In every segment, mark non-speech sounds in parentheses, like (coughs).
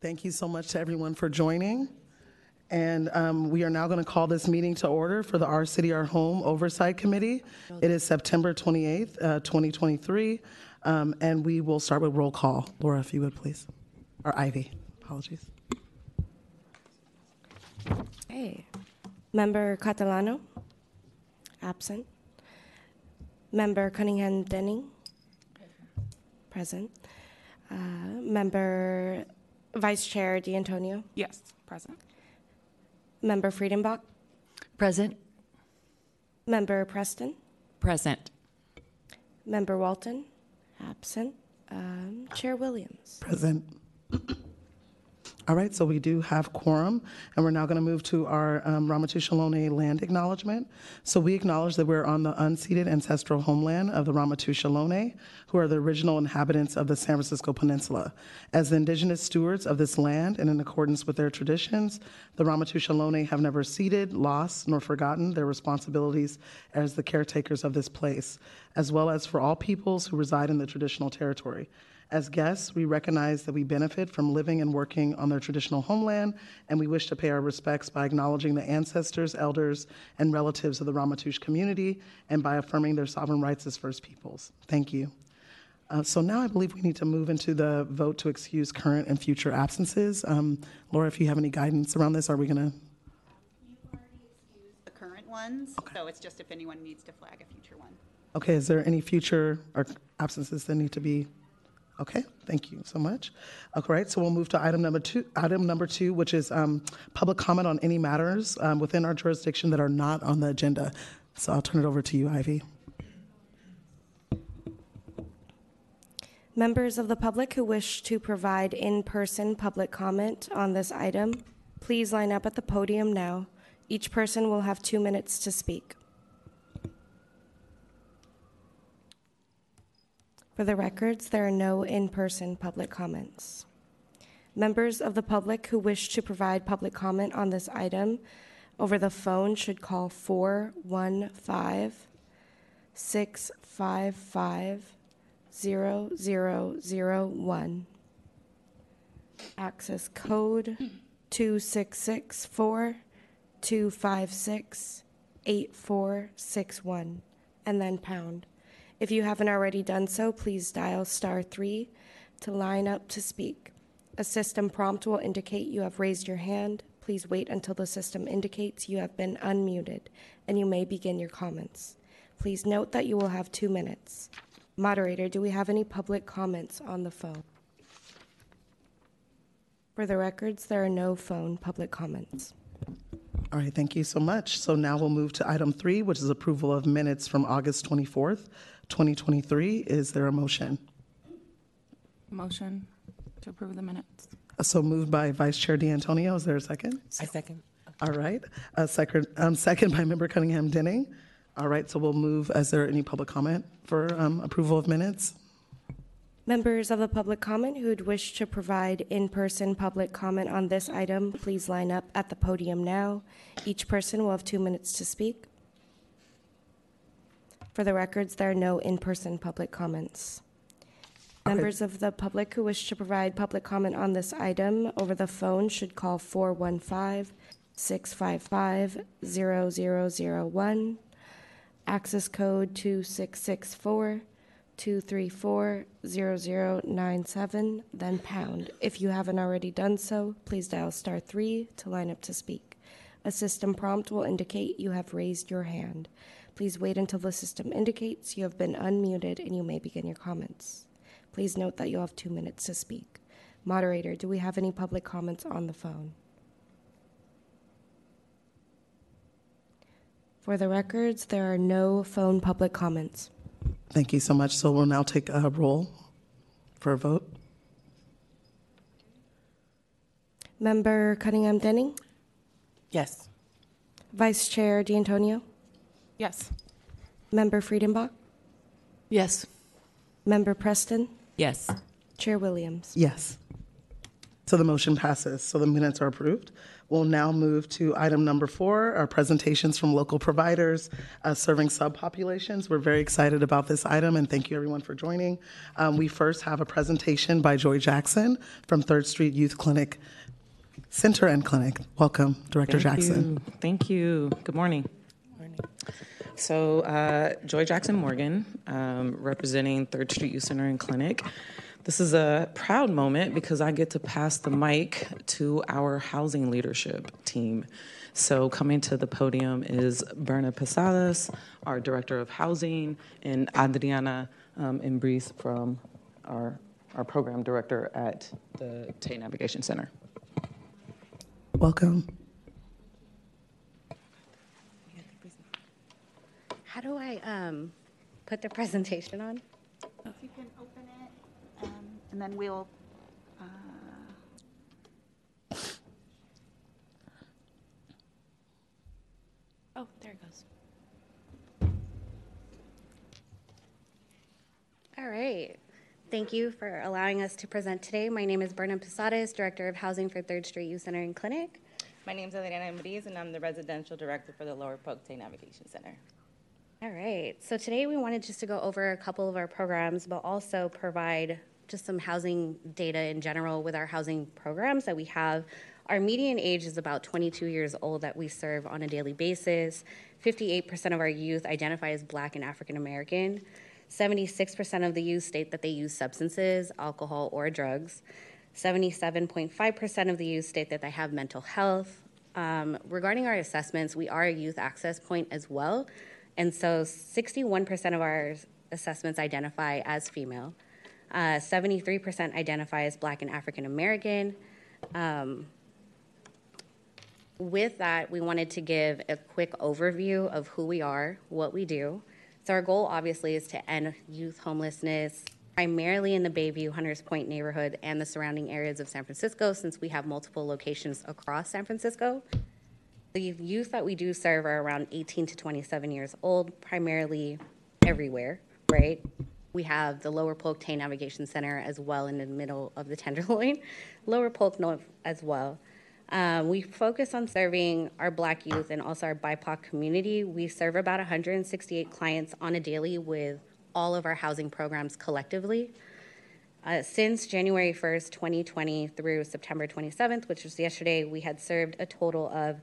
Thank you so much to everyone for joining. And um, we are now going to call this meeting to order for the Our City, Our Home Oversight Committee. It is September 28th, uh, 2023, um, and we will start with roll call. Laura, if you would, please. Or Ivy, apologies. Okay. Member Catalano? Absent. Member Cunningham Denning? Present. Uh, Member Vice Chair D'Antonio? Yes, present. Member Friedenbach? Present. Member Preston? Present. Member Walton? Absent. Um, Chair Williams? Present. All right, so we do have quorum, and we're now going to move to our um, land acknowledgement. So we acknowledge that we're on the unceded ancestral homeland of the Ramaytush Ohlone, who are the original inhabitants of the San Francisco Peninsula. As the indigenous stewards of this land and in accordance with their traditions, the Ramaytush Ohlone have never ceded, lost, nor forgotten their responsibilities as the caretakers of this place, as well as for all peoples who reside in the traditional territory. As guests, we recognize that we benefit from living and working on their traditional homeland, and we wish to pay our respects by acknowledging the ancestors, elders, and relatives of the Ramaytush community and by affirming their sovereign rights as First Peoples. Thank you. Uh, so now I believe we need to move into the vote to excuse current and future absences. Um, Laura, if you have any guidance around this, are we going to? Excuse the current ones, so it's just if anyone needs to flag a future one. Okay, is there any future or absences that need to be? Okay, thank you so much. All right, so we'll move to item number two, item number two, which is um, public comment on any matters um, within our jurisdiction that are not on the agenda. So I'll turn it over to you, Ivy. Members of the public who wish to provide in-person public comment on this item, please line up at the podium now. Each person will have two minutes to speak. For the records, there are no in-person public comments. Members of the public who wish to provide public comment on this item over the phone should call 415 655 0001. Access code 2664 256 8461, and then pound. If you haven't already done so, please dial star 3 to line up to speak. A system prompt will indicate you have raised your hand. Please wait until the system indicates you have been unmuted, and you may begin your comments. Please note that you will have two minutes. Moderator, do we have any public comments on the phone? For the records, there are no phone public comments. All right, thank you so much. So now we'll move to item three, which is approval of minutes from August 24th, 2023. Is there a motion? Motion to approve the minutes. So moved by Vice Chair D'Antonio. Is there a second? I second. All right. A second, um, second by Member Cunningham Denning. All right, so we'll move. Is there any public comment for um, approval of minutes? Members of the public comment who'd wish to provide in-person public comment on this item, please line up at the podium now. Each person will have two minutes to speak. For the records, there are no in-person public comments. Okay. Members of the public who wish to provide public comment on this item over the phone should call 415 655 0001. Access code 2664 234 0097, then pound. If you haven't already done so, please dial star 3 to line up to speak. A system prompt will indicate you have raised your hand. Please wait until the system indicates you have been unmuted and you may begin your comments. Please note that you'll have two minutes to speak. Moderator, do we have any public comments on the phone? For the records, there are no phone public comments. Thank you so much. So we'll now take a roll for a vote. Member Cunningham Denning, Yes. Vice Chair D'Antonio, Yes. Member Friedenbach, Yes. Member Preston, Yes. Chair Williams. Yes. So the motion passes. So the minutes are approved. We'll now move to item number four, our presentations from local providers uh, serving subpopulations. We're very excited about this item, and thank you everyone for joining. Um, we first have a presentation by Joy Jackson from Third Street Youth Clinic Center and Clinic. Welcome, Director Thank Jackson. you. Thank you. Good morning. So, uh, Joy Jackson Morgan, um, representing Third Street Youth Center and Clinic. This is a proud moment because I get to pass the mic to our housing leadership team. So, coming to the podium is Berna Posadas, our Director of Housing, and Adriana um, from our, our Program Director at the TAY Navigation Center. Welcome. How do I um, put the presentation on? If you can open it, um, and then we'll, uh, Oh, there it goes. All right. Thank you for allowing us to present today. My name is Berna Posadas, Director of Housing for Third Street Youth Center and Clinic. My name is Adriana Embries, and I'm the residential director for the Lower Polk TAY Navigation Center. All right. So today we wanted just to go over a couple of our programs, but also provide just some housing data in general with our housing programs that we have. Our median age is about 22 years old that we serve on a daily basis. 58% of our youth identify as Black and African American. 76% of the youth state that they use substances, alcohol, or drugs. 77.5% of the youth state that they have mental health. Um, regarding our assessments, we are a youth access point as well. And so 61% of our assessments identify as female. Uh, 73% identify as Black and African American. Um, with that, we wanted to give a quick overview of who we are, what we do. So, our goal obviously is to end youth homelessness primarily in the Bayview, Hunters Point neighborhood and the surrounding areas of San Francisco, since we have multiple locations across San Francisco. The youth that we do serve are around 18 to 27 years old, primarily everywhere, right? We have the Lower Polk Navigation Center as well in the middle of the (laughs) Tenderloin, Lower Polk North as well. Um, we focus on serving our Black youth and also our BIPOC community. We serve about 168 clients on a daily with all of our housing programs collectively. Uh, since January 1st, 2020 through September 27th, which was yesterday, we had served a total of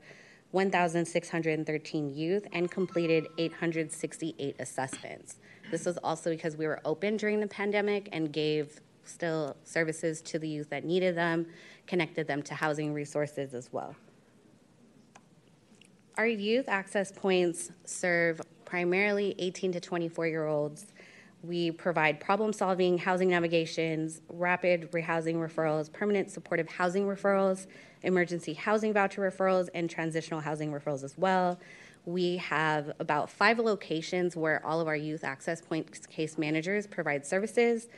1,613 youth and completed 868 assessments. This was also because we were open during the pandemic and gave still services to the youth that needed them, connected them to housing resources as well. Our youth access points serve primarily 18 to 24 year olds. We provide problem solving, housing navigations, rapid rehousing referrals, permanent supportive housing referrals, emergency housing voucher referrals, and transitional housing referrals as well. We have about five locations where all of our youth access point case managers provide services.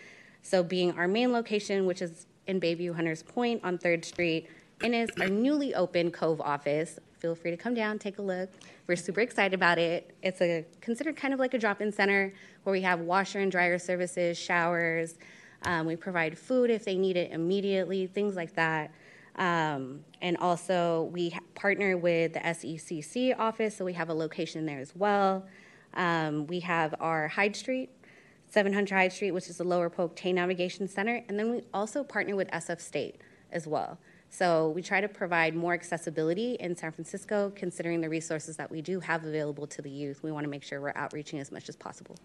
So, being our main location, which is in Bayview Hunters Point on 3rd Street, and is our newly opened Cove office. Feel free to come down, take a look. We're super excited about it. It's a considered kind of like a drop-in center where we have washer and dryer services, showers. Um, we provide food if they need it immediately, things like that. Um, and also, we partner with the SECC office, so we have a location there as well. Um, we have our Hyde Street 700 Hyde Street, which is the Lower Polk TAY Navigation Center. And then we also partner with SF State as well. So we try to provide more accessibility in San Francisco, considering the resources that we do have available to the youth. We want to make sure we're outreaching as much as possible.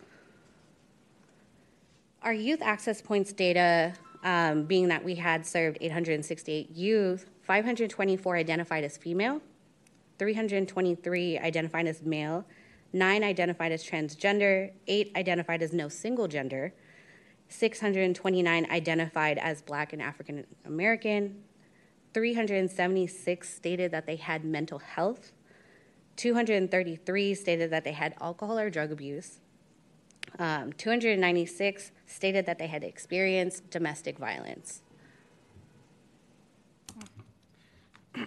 Our youth access points data, um, being that we had served 868 youth, 524 identified as female, 323 identified as male, nine identified as transgender, eight identified as no single gender, 629 identified as Black and African American, 376 stated that they had mental health, 233 stated that they had alcohol or drug abuse, um, 296 stated that they had experienced domestic violence. (clears throat)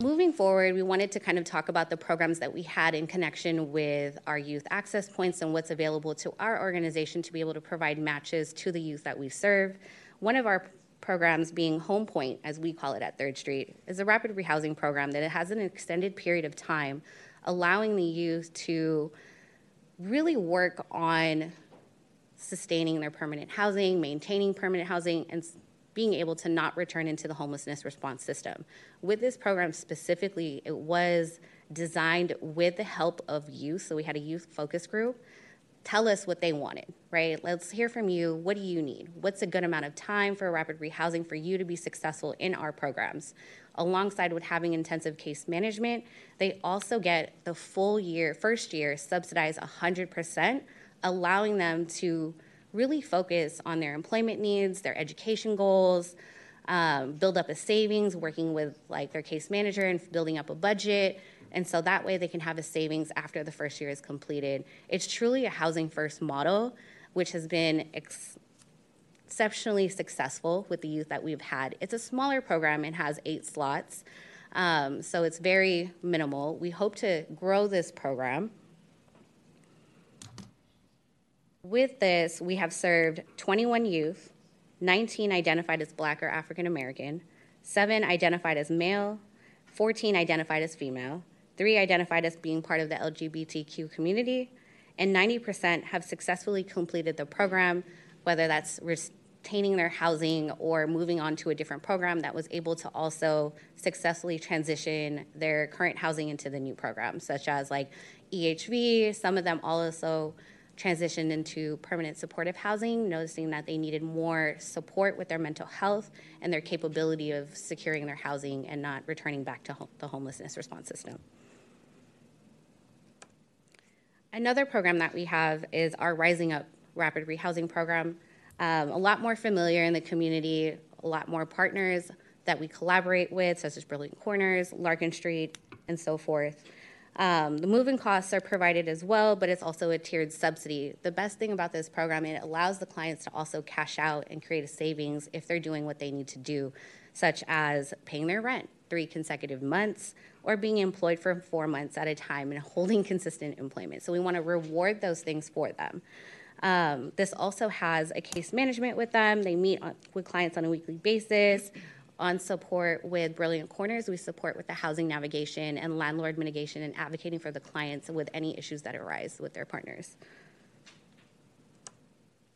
Moving forward, we wanted to kind of talk about the programs that we had in connection with our youth access points and what's available to our organization to be able to provide matches to the youth that we serve. One of our programs being Home Point, as we call it at Third Street, is a rapid rehousing program that it has an extended period of time, allowing the youth to really work on sustaining their permanent housing, maintaining permanent housing, and being able to not return into the homelessness response system. With this program specifically, it was designed with the help of youth. So we had a youth focus group tell us what they wanted, right? Let's hear from you. What do you need? What's a good amount of time for a rapid rehousing for you to be successful in our programs? Alongside with having intensive case management, they also get the full year, first year, subsidized 100%, allowing them to really focus on their employment needs, their education goals, um, build up a savings, working with like their case manager and building up a budget. And so that way they can have a savings after the first year is completed. It's truly a housing first model, which has been ex- exceptionally successful with the youth that we've had. It's a smaller program and has eight slots, um, so it's very minimal. We hope to grow this program. With this, we have served 21 youth, 19 identified as Black or African American, seven identified as male, 14 identified as female, three identified as being part of the LGBTQ community, and 90% have successfully completed the program, whether that's retaining their housing or moving on to a different program that was able to also successfully transition their current housing into the new program, such as like EHV. Some of them also transitioned into permanent supportive housing, noticing that they needed more support with their mental health and their capability of securing their housing and not returning back to the homelessness response system. Another program that we have is our Rising Up Rapid Rehousing Program. Um, a lot more familiar in the community, a lot more partners that we collaborate with, such as Brilliant Corners, Larkin Street, and so forth. Um, the moving costs are provided as well, but it's also a tiered subsidy. The best thing about this program, it allows the clients to also cash out and create a savings if they're doing what they need to do, such as paying their rent three consecutive months or being employed for four months at a time and holding (laughs) consistent employment. So we want to reward those things for them. Um, this also has a case management with them. They meet on, with clients on a weekly basis. On support with Brilliant Corners, we support with the housing navigation and landlord mitigation and advocating for the clients with any issues that arise with their partners.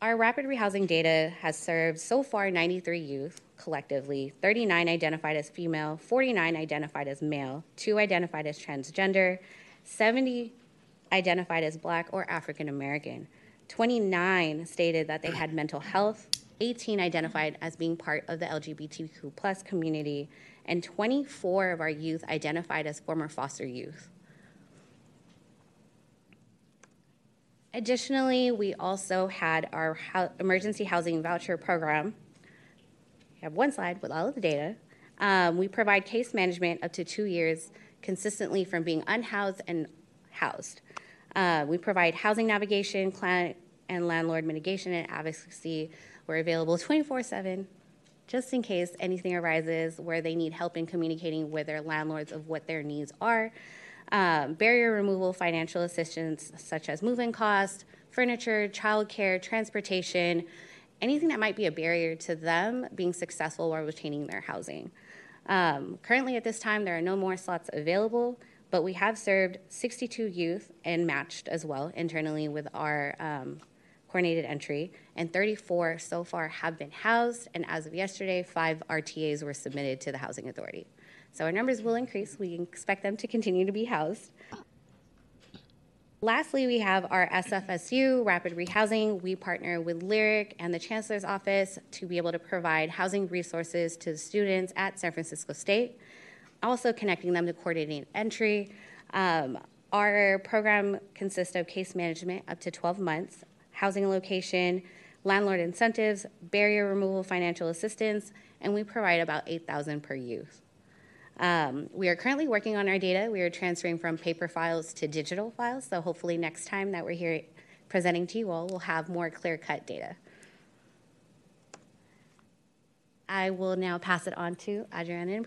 Our rapid rehousing data has served so far 93 youth collectively, 39 identified as female, 49 identified as male, 2 identified as transgender, 70 identified as black or African American. 29 stated that they had mental health, 18 identified as being part of the LGBTQ plus community, and 24 of our youth identified as former foster youth. Additionally, we also had our emergency housing voucher program. We have one slide with all of the data. Um, we provide case management up to two years consistently from being unhoused and housed. Uh, we provide housing navigation, client and landlord mitigation, and advocacy. We're available 24 7 just in case anything arises where they need help in communicating with their landlords of what their needs are. Um, barrier removal, financial assistance such as moving costs, furniture, childcare, transportation, anything that might be a barrier to them being successful while retaining their housing. Um, currently, at this time, there are no more slots available, but we have served 62 youth and matched as well internally with our um, coordinated entry, and 34 so far have been housed. And as of yesterday, five RTAs were submitted to the Housing Authority. So our numbers will increase. We expect them to continue to be housed. Lastly, we have our SFSU Rapid Rehousing. We partner with Lyric and the Chancellor's Office to be able to provide housing resources to the students at San Francisco State, also connecting them to coordinating entry. Um, our program consists of case management up to 12 months, housing location, landlord incentives, barrier removal financial assistance, and we provide about 8,000 per youth. Um, we are currently working on our data. We are transferring from paper files to digital files, so hopefully next time that we're here presenting to you all, we'll have more clear-cut data. I will now pass it on to Adriana.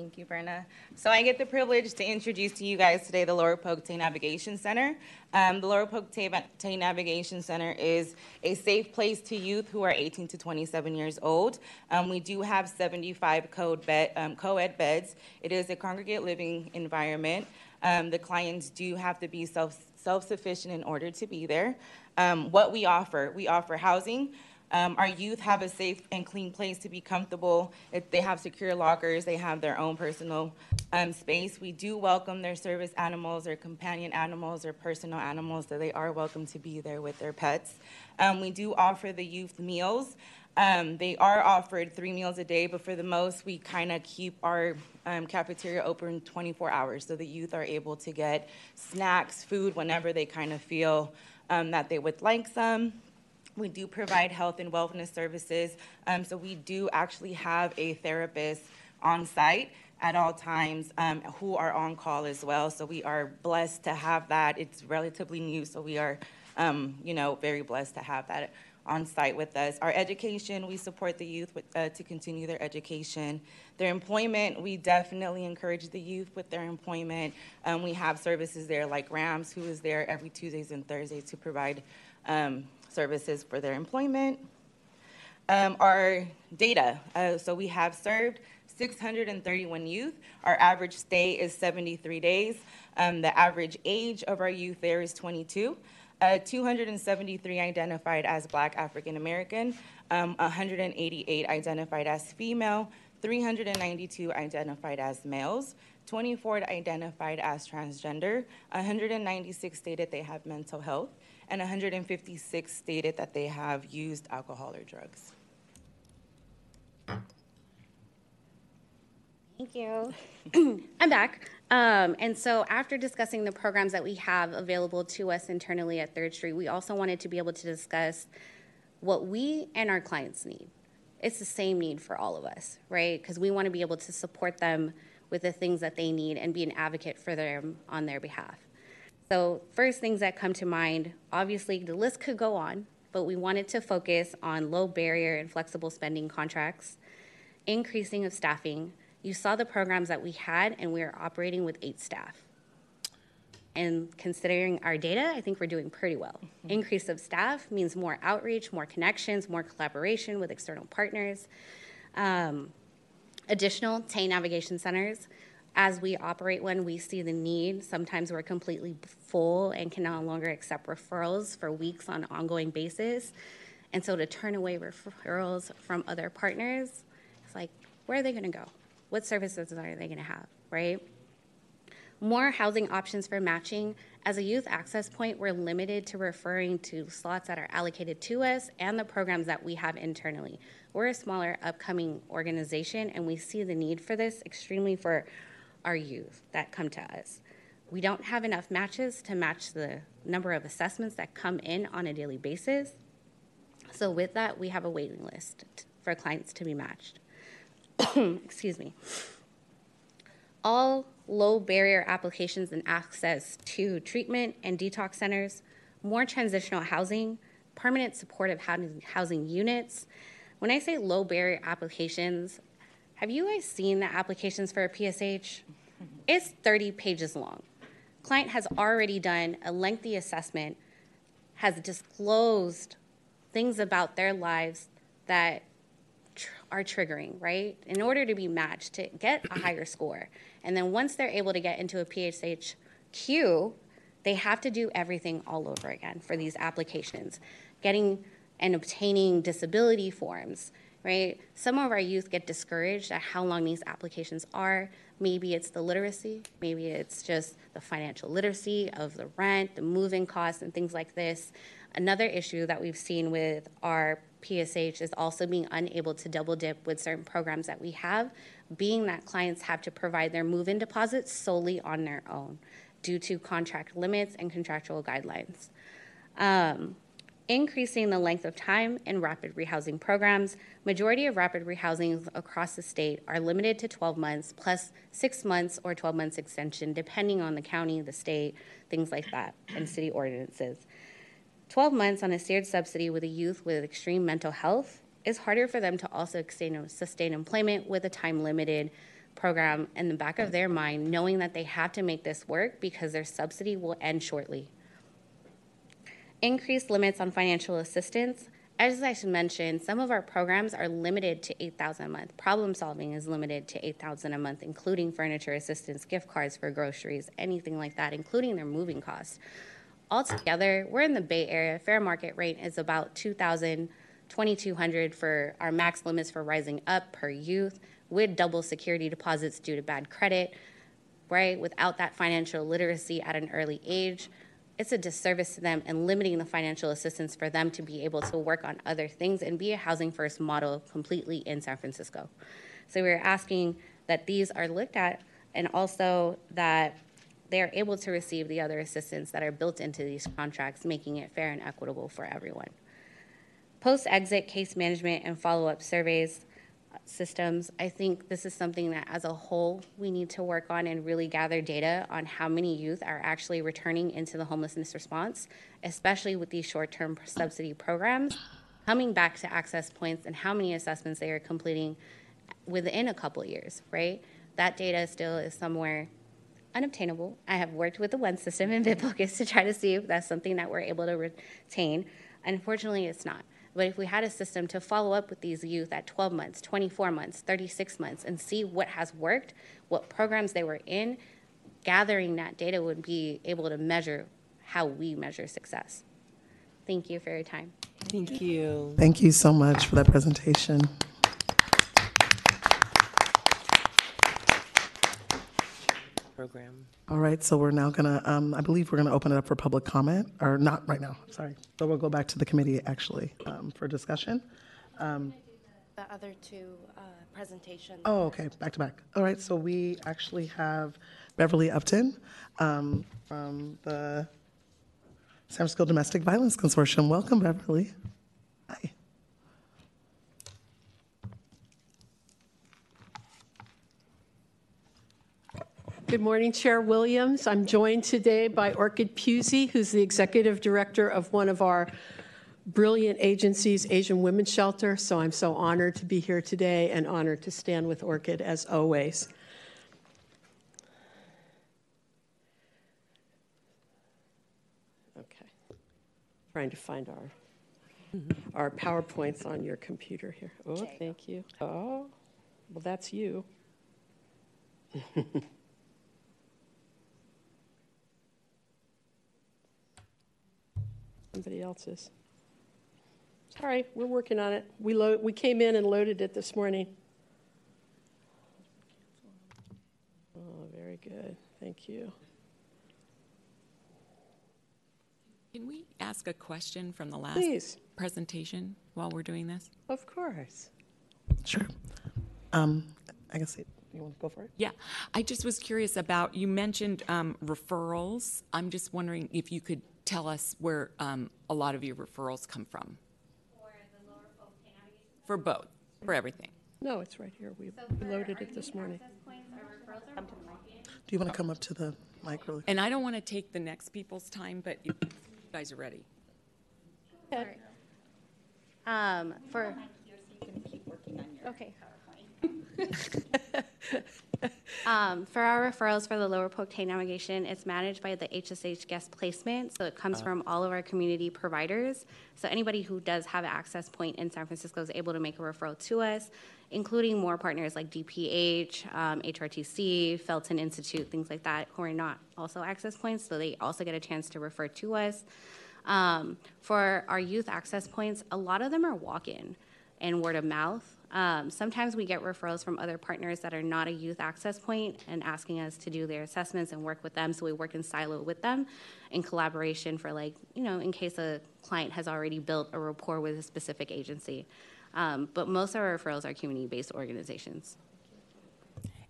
Thank you, Berna. So I get the privilege to introduce to you guys today the Lower Polk TAY Navigation Center. Um, the Lower Polk TAY Navigation Center is a safe place to youth who are 18 to 27 years old. Um, we do have 75 code bed, um, co-ed beds. It is a congregate living environment. Um, the clients do have to be self, self-sufficient in order to be there. Um, what we offer, we offer housing, um, our youth have a safe and clean place to be comfortable. They have secure lockers, they have their own personal um, space. We do welcome their service animals or companion animals or personal animals, so they are welcome to be there with their pets. Um, we do offer the youth meals. Um, they are offered three meals a day, but for the most, we kind of keep our um, cafeteria open 24 hours so the youth are able to get snacks, food whenever they kind of feel um, that they would like some. We do provide health and wellness services. Um, so we do actually have a therapist on site at all times um, who are on call as well. So we are blessed to have that. It's relatively new, so we are, um, you know, very blessed to have that on site with us. Our education, we support the youth with, uh, to continue their education. Their employment, we definitely encourage the youth with their employment. Um, we have services there like RAMS, who is there every Tuesdays and Thursdays to provide um, services for their employment. Um, our data, uh, so we have served 631 youth. Our average stay is 73 days. Um, the average age of our youth there is 22. Uh, 273 identified as Black African American, um, 188 identified as female, 392 identified as males, 24 identified as transgender, 196 stated they have mental health, and 156 stated that they have used alcohol or drugs. Thank you. (clears throat) I'm back. Um, and so, after discussing the programs that we have available to us internally at Third Street, we also wanted to be able to discuss what we and our clients need. It's the same need for all of us, right? Because we want to be able to support them with the things that they need and be an advocate for them on their behalf. So, first things that come to mind obviously, the list could go on, but we wanted to focus on low barrier and flexible spending contracts, increasing of staffing. You saw the programs that we had, and we are operating with eight staff. And considering our data, I think we're doing pretty well. Mm-hmm. Increase of staff means more outreach, more connections, more collaboration with external partners. Um, additional TAY navigation centers as we operate when we see the need, sometimes we're completely full and can no longer accept referrals for weeks on an ongoing basis. And so to turn away referrals from other partners, it's like, where are they going to go? What services are they going to have, right? More housing options for matching. As a youth access point, we're limited to referring to slots that are allocated to us and the programs that we have internally. We're a smaller, upcoming organization, and we see the need for this extremely for our youth that come to us. We don't have enough matches to match the number of assessments that come in on a daily basis. So, with that, we have a waiting list for clients to be matched. (coughs) Excuse me. All low barrier applications and access to treatment and detox centers, more transitional housing, permanent supportive housing units. When I say low barrier applications, have you guys seen the applications for a PSH? It's 30 pages long. Client has already done a lengthy assessment, has disclosed things about their lives that tr- are triggering, right? In order to be matched, to get a (clears throat) higher score. And then once they're able to get into a PSH queue, they have to do everything all over again for these applications. Getting and obtaining disability forms, right? Some of our youth get discouraged at how long these applications are. Maybe it's the literacy, maybe it's just the financial literacy of the rent, the moving costs, and things like this. Another issue that we've seen with our PSH is also being unable to double dip with certain programs that we have, being that clients have to provide their move in deposits solely on their own due to contract limits and contractual guidelines. Um, increasing the length of time in rapid rehousing programs. Majority of rapid rehousings across the state are limited to 12 months plus 6 months or 12 months extension depending on the county, the state, things like that, and city ordinances. 12 months on a steered subsidy with a youth with extreme mental health is harder for them to also sustain employment with a time limited program in the back of their mind, knowing that they have to make this work because their subsidy will end shortly. Increased limits on financial assistance. As I mentioned, some of our programs are limited to 8000 a month. Problem solving is limited to 8000 a month, including furniture assistance, gift cards for groceries, anything like that, including their moving costs. Altogether, we're in the Bay Area. Fair market rate is about 2000 2200 for our max limits for rising up per youth with double security deposits due to bad credit, right? Without that financial literacy at an early age, it's a disservice to them and limiting the financial assistance for them to be able to work on other things and be a housing first model completely in San Francisco. So we're asking that these are looked at and also that they are able to receive the other assistance that are built into these contracts, making it fair and equitable for everyone. Post exit case management and follow up surveys systems, I think this is something that as a whole we need to work on and really gather data on how many youth are actually returning into the homelessness response, especially with these short term subsidy programs, coming back to access points and how many assessments they are completing within a couple years, right? That data still is somewhere unobtainable. I have worked with the one system in BitFocus to try to see if that's something that we're able to retain. Unfortunately, it's not. But if we had a system to follow up with these youth at 12 months, 24 months, 36 months, and see what has worked, what programs they were in, gathering that data would be able to measure how we measure success. Thank you for your time. Thank you. Thank you so much for that presentation. Program. All right, so we're now gonna, um, I believe we're gonna open it up for public comment, or not right now, sorry. But we'll go back to the committee actually, um, for discussion. The other two uh, presentations. Oh, okay, back to back. All right, so we actually have Beverly Upton um, from the San Francisco Domestic Violence Consortium. Welcome, Beverly. Hi. Good morning, Chair Williams. I'm joined today by Orchid Pusey, who's the executive director of one of our brilliant agencies, Asian Women's Shelter. So I'm so honored to be here today and honored to stand with Orchid as always. Okay. Trying to find our our PowerPoints on your computer here. Oh, thank you. Oh, well, that's you. (laughs) Somebody else's. Sorry, we're working on it. We load, we came in and loaded it this morning. Oh, very good. Thank you. Can we ask a question from the last Please. presentation while we're doing this? Of course. Sure. Um, I guess, it- you want to go for it? Yeah, I just was curious about, you mentioned um, referrals. I'm just wondering if you could tell us where um, a lot of your referrals come from. For both, for everything. No, it's right here. We we loaded it this morning. Do you want to come up to the mic really? And I don't want to take the next people's time, but if you guys are ready. Um, for Okay. (laughs) (laughs) Um, for our referrals for the Lower Polk TAY Navigation, it's managed by the HSH guest placement, so it comes from all of our community providers. So anybody who does have an access point in San Francisco is able to make a referral to us, including more partners like DPH, um, HRTC, Felton Institute, things like that, who are not also access points, so they also get a chance to refer to us. Um, for our youth access points, a lot of them are walk-in and word of mouth. Um, sometimes we get referrals from other partners that are not a youth access point and asking us to do their assessments and work with them. So we work in silo with them in collaboration for, like, you know, in case a client has already built a rapport with a specific agency. Um, but most of our referrals are community based organizations.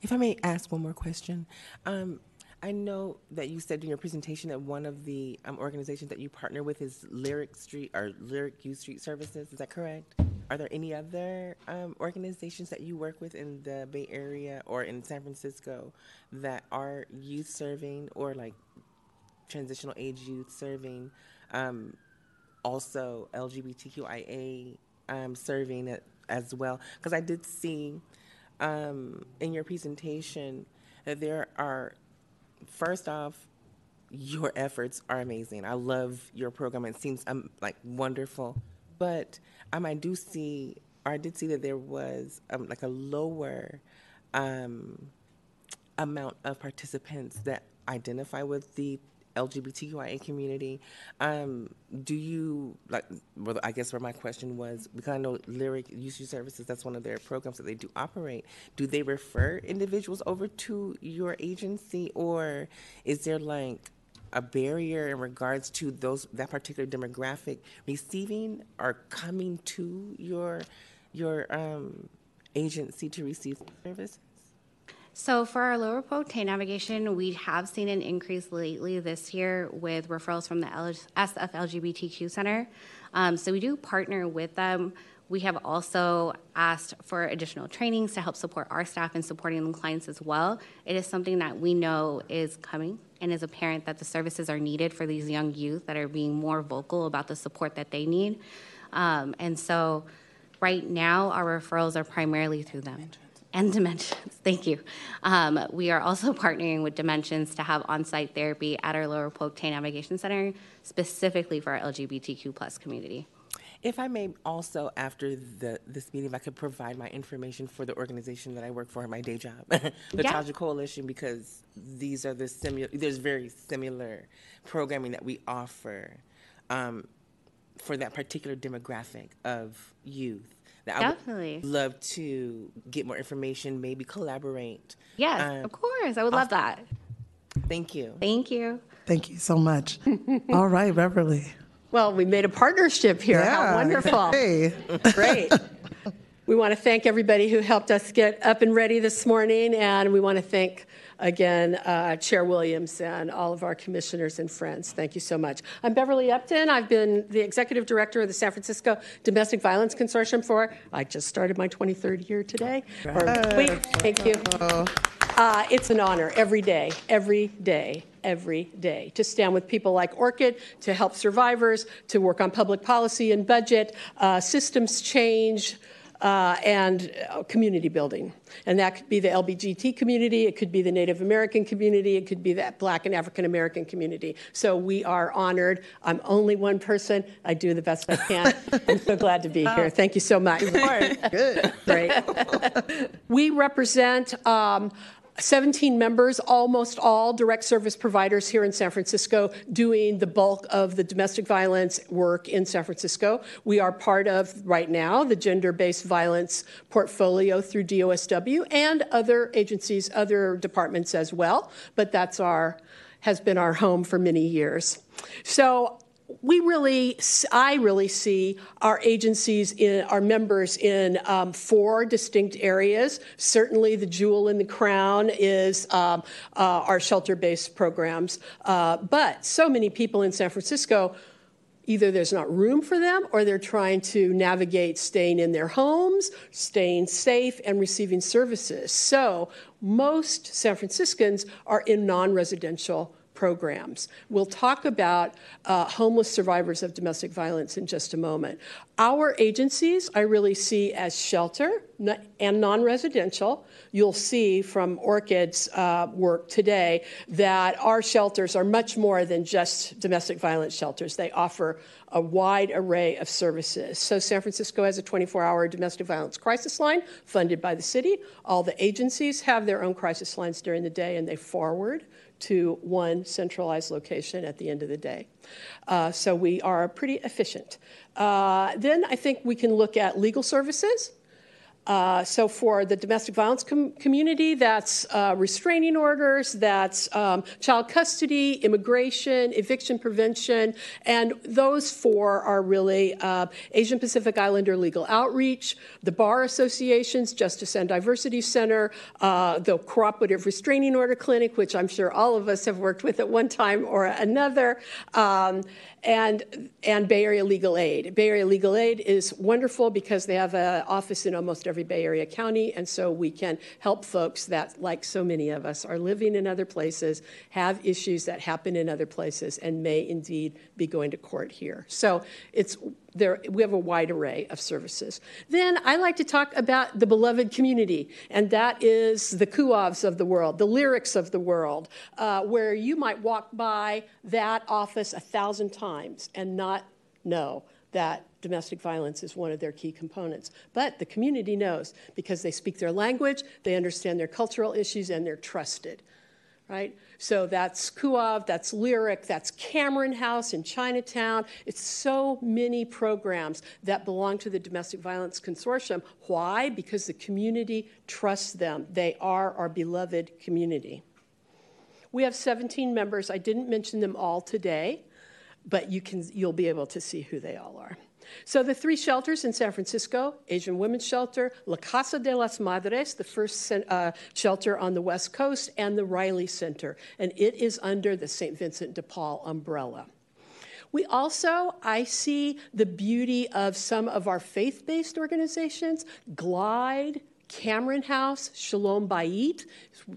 If I may ask one more question, um, I know that you said in your presentation that one of the um, organizations that you partner with is Lyric Street or Lyric Youth Street Services. Is that correct? Are there any other um, organizations that you work with in the Bay Area or in San Francisco that are youth serving or like transitional age youth serving, um, also LGBTQIA um, serving as well? Because I did see um, in your presentation that there are, first off, your efforts are amazing. I love your program. It seems um, like wonderful. But um, I do see, or I did see that there was um, like a lower um, amount of participants that identify with the LGBTQIA community. Um, do you like? Well, I guess where my question was because I know Lyric Youth Services that's one of their programs that they do operate. Do they refer individuals over to your agency, or is there like a barrier in regards to those that particular demographic receiving or coming to your your um, agency to receive services? So for our Lower Polk TAY navigation, we have seen an increase lately this year with referrals from the SF LGBTQ Center. Um, so we do partner with them. We have also asked for additional trainings to help support our staff in supporting the clients as well. It is something that we know is coming and is apparent that the services are needed for these young youth that are being more vocal about the support that they need. Um, and so right now, our referrals are primarily through them and Dimensions. (laughs) Thank you. Um, we are also (laughs) partnering with Dimensions to have on-site therapy at our Lower Polk TAY Navigation Center, specifically for our LGBTQ plus community. If I may also, after the, this meeting, if I could provide my information for the organization that I work for in my day job, (laughs) the Yeah. Taja Coalition, because these are the similar, there's very similar programming that we offer um, for that particular demographic of youth. That I would Definitely. love to get more information, maybe collaborate. Yes, Um, of course. I would love that. Thank you. Thank you. Thank you so much. (laughs) All right, Beverly. Well, we made a partnership here. How wonderful. (laughs) Hey. Great. We want to thank everybody who helped us get up and ready this morning, and we want to thank again uh, Chair Williams and all of our commissioners and friends. Thank you so much. I'm Beverly Upton. I've been the executive director of the San Francisco Domestic Violence Consortium for, I just started my 23rd year today, or week. Thank you. Uh, it's an honor every day, every day, every day to stand with people like Orchid to help survivors, to work on public policy and budget, uh, systems change, uh, and uh, community building. And that could be the LBGT community, it could be the Native American community, it could be the Black and African American community. So we are honored. I'm only one person. I do the best I can. (laughs) I'm so glad to be here. Thank you so much. Good. Great. (laughs) we represent um, 17 members, almost all direct service providers here in San Francisco, doing the bulk of the domestic violence work in San Francisco. We are part of, right now, the gender based violence portfolio through DOSW and other agencies, other departments as well, but that's our has been our home for many years. So we really, I really see our agencies, in, our members in um, four distinct areas. Certainly, the jewel in the crown is um, uh, our shelter based programs. Uh, but so many people in San Francisco either there's not room for them or they're trying to navigate staying in their homes, staying safe, and receiving services. So most San Franciscans are in non residential programs. We'll talk about uh, homeless survivors of domestic violence in just a moment. Our agencies, I really see as shelter and non residential. You'll see from Orchid's uh, work today that our shelters are much more than just domestic violence shelters. They offer a wide array of services. So, San Francisco has a 24 hour domestic violence crisis line funded by the city. All the agencies have their own crisis lines during the day and they forward to one centralized location at the end of the day. Uh, so we are pretty efficient. Uh, then I think we can look at legal services. Uh, so for the domestic violence com- community, that's uh, restraining orders, that's um, child custody, immigration, eviction prevention, and those four are really uh, Asian Pacific Islander legal outreach, the bar associations, Justice and Diversity Center, uh, the cooperative restraining order clinic, which I'm sure all of us have worked with at one time or another. Um, and, and Bay Area Legal Aid. Bay Area Legal Aid is wonderful because they have an office in almost every every Bay Area county, and so we can help folks that, like so many of us, are living in other places, have issues that happen in other places, and may indeed be going to court here. So it's there, we have a wide array of services. Then I like to talk about the beloved community, and that is the CUAVs of the world, the lyrics of the world, uh, where you might walk by that office a thousand times and not know that domestic violence is one of their key components. But the community knows because they speak their language, they understand their cultural issues, and they're trusted right? So that's CUAV, that's Lyric, that's Cameron House in Chinatown. It's so many programs that belong to the Domestic Violence Consortium. Why? Because the community trusts them. They are our beloved community. We have 17 members. I didn't mention them all today, but you can, you'll be able to see who they all are. So the three shelters in San Francisco, Asian Women's Shelter, La Casa de las Madres, the first uh, shelter on the West Coast, and the Riley Center. And it is under the St. Vincent de Paul umbrella. We also, I see the beauty of some of our faith based organizations, Glide, Cameron House, Shalom Bayit,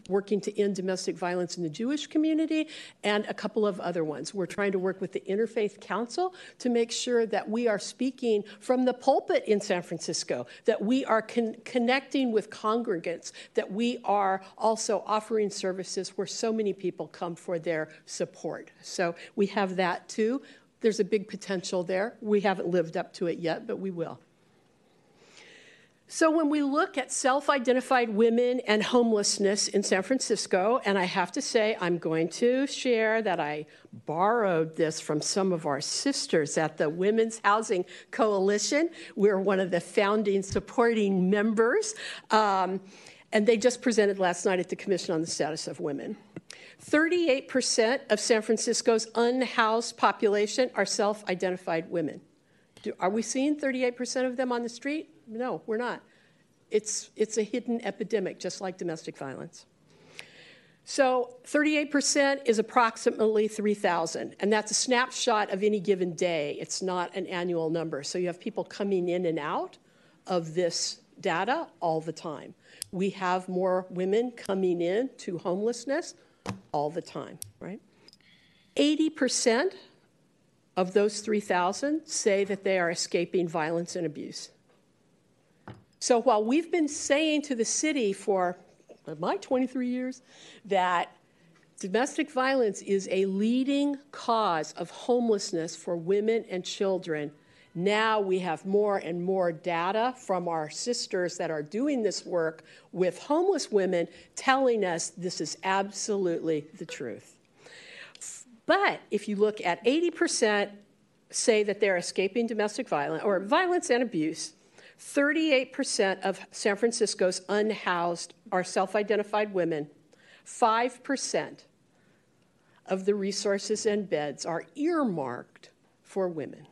working to end domestic violence in the Jewish community, and a couple of other ones. We're trying to work with the Interfaith Council to make sure that we are speaking from the pulpit in San Francisco, that we are con- connecting with congregants, that we are also offering services where so many people come for their support. So we have that too. There's a big potential there. We haven't lived up to it yet, but we will. So, when we look at self identified women and homelessness in San Francisco, and I have to say, I'm going to share that I borrowed this from some of our sisters at the Women's Housing Coalition. We're one of the founding supporting members. Um, and they just presented last night at the Commission on the Status of Women. 38% of San Francisco's unhoused population are self identified women. Do, are we seeing 38% of them on the street? No, we're not. It's, it's a hidden epidemic, just like domestic violence. So 38% is approximately 3,000, and that's a snapshot of any given day. It's not an annual number. So you have people coming in and out of this data all the time. We have more women coming in to homelessness all the time, right? 80% of those 3,000 say that they are escaping violence and abuse. So while we've been saying to the city for my 23 years that domestic violence is a leading cause of homelessness for women and children, now we have more and more data from our sisters that are doing this work with homeless women telling us this is absolutely the truth. But if you look at 80% say that they're escaping domestic violence or violence and abuse, 38% of San Francisco's unhoused are self identified women. 5% of the resources and beds are earmarked for women.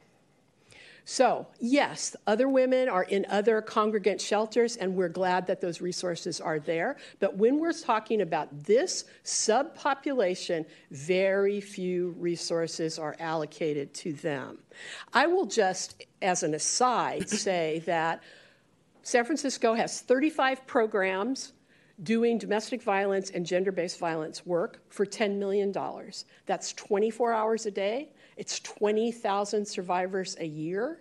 So, yes, other women are in other congregant shelters, and we're glad that those resources are there. But when we're talking about this subpopulation, very few resources are allocated to them. I will just, as an aside, (coughs) say that San Francisco has 35 programs doing domestic violence and gender based violence work for $10 million. That's 24 hours a day it's 20,000 survivors a year.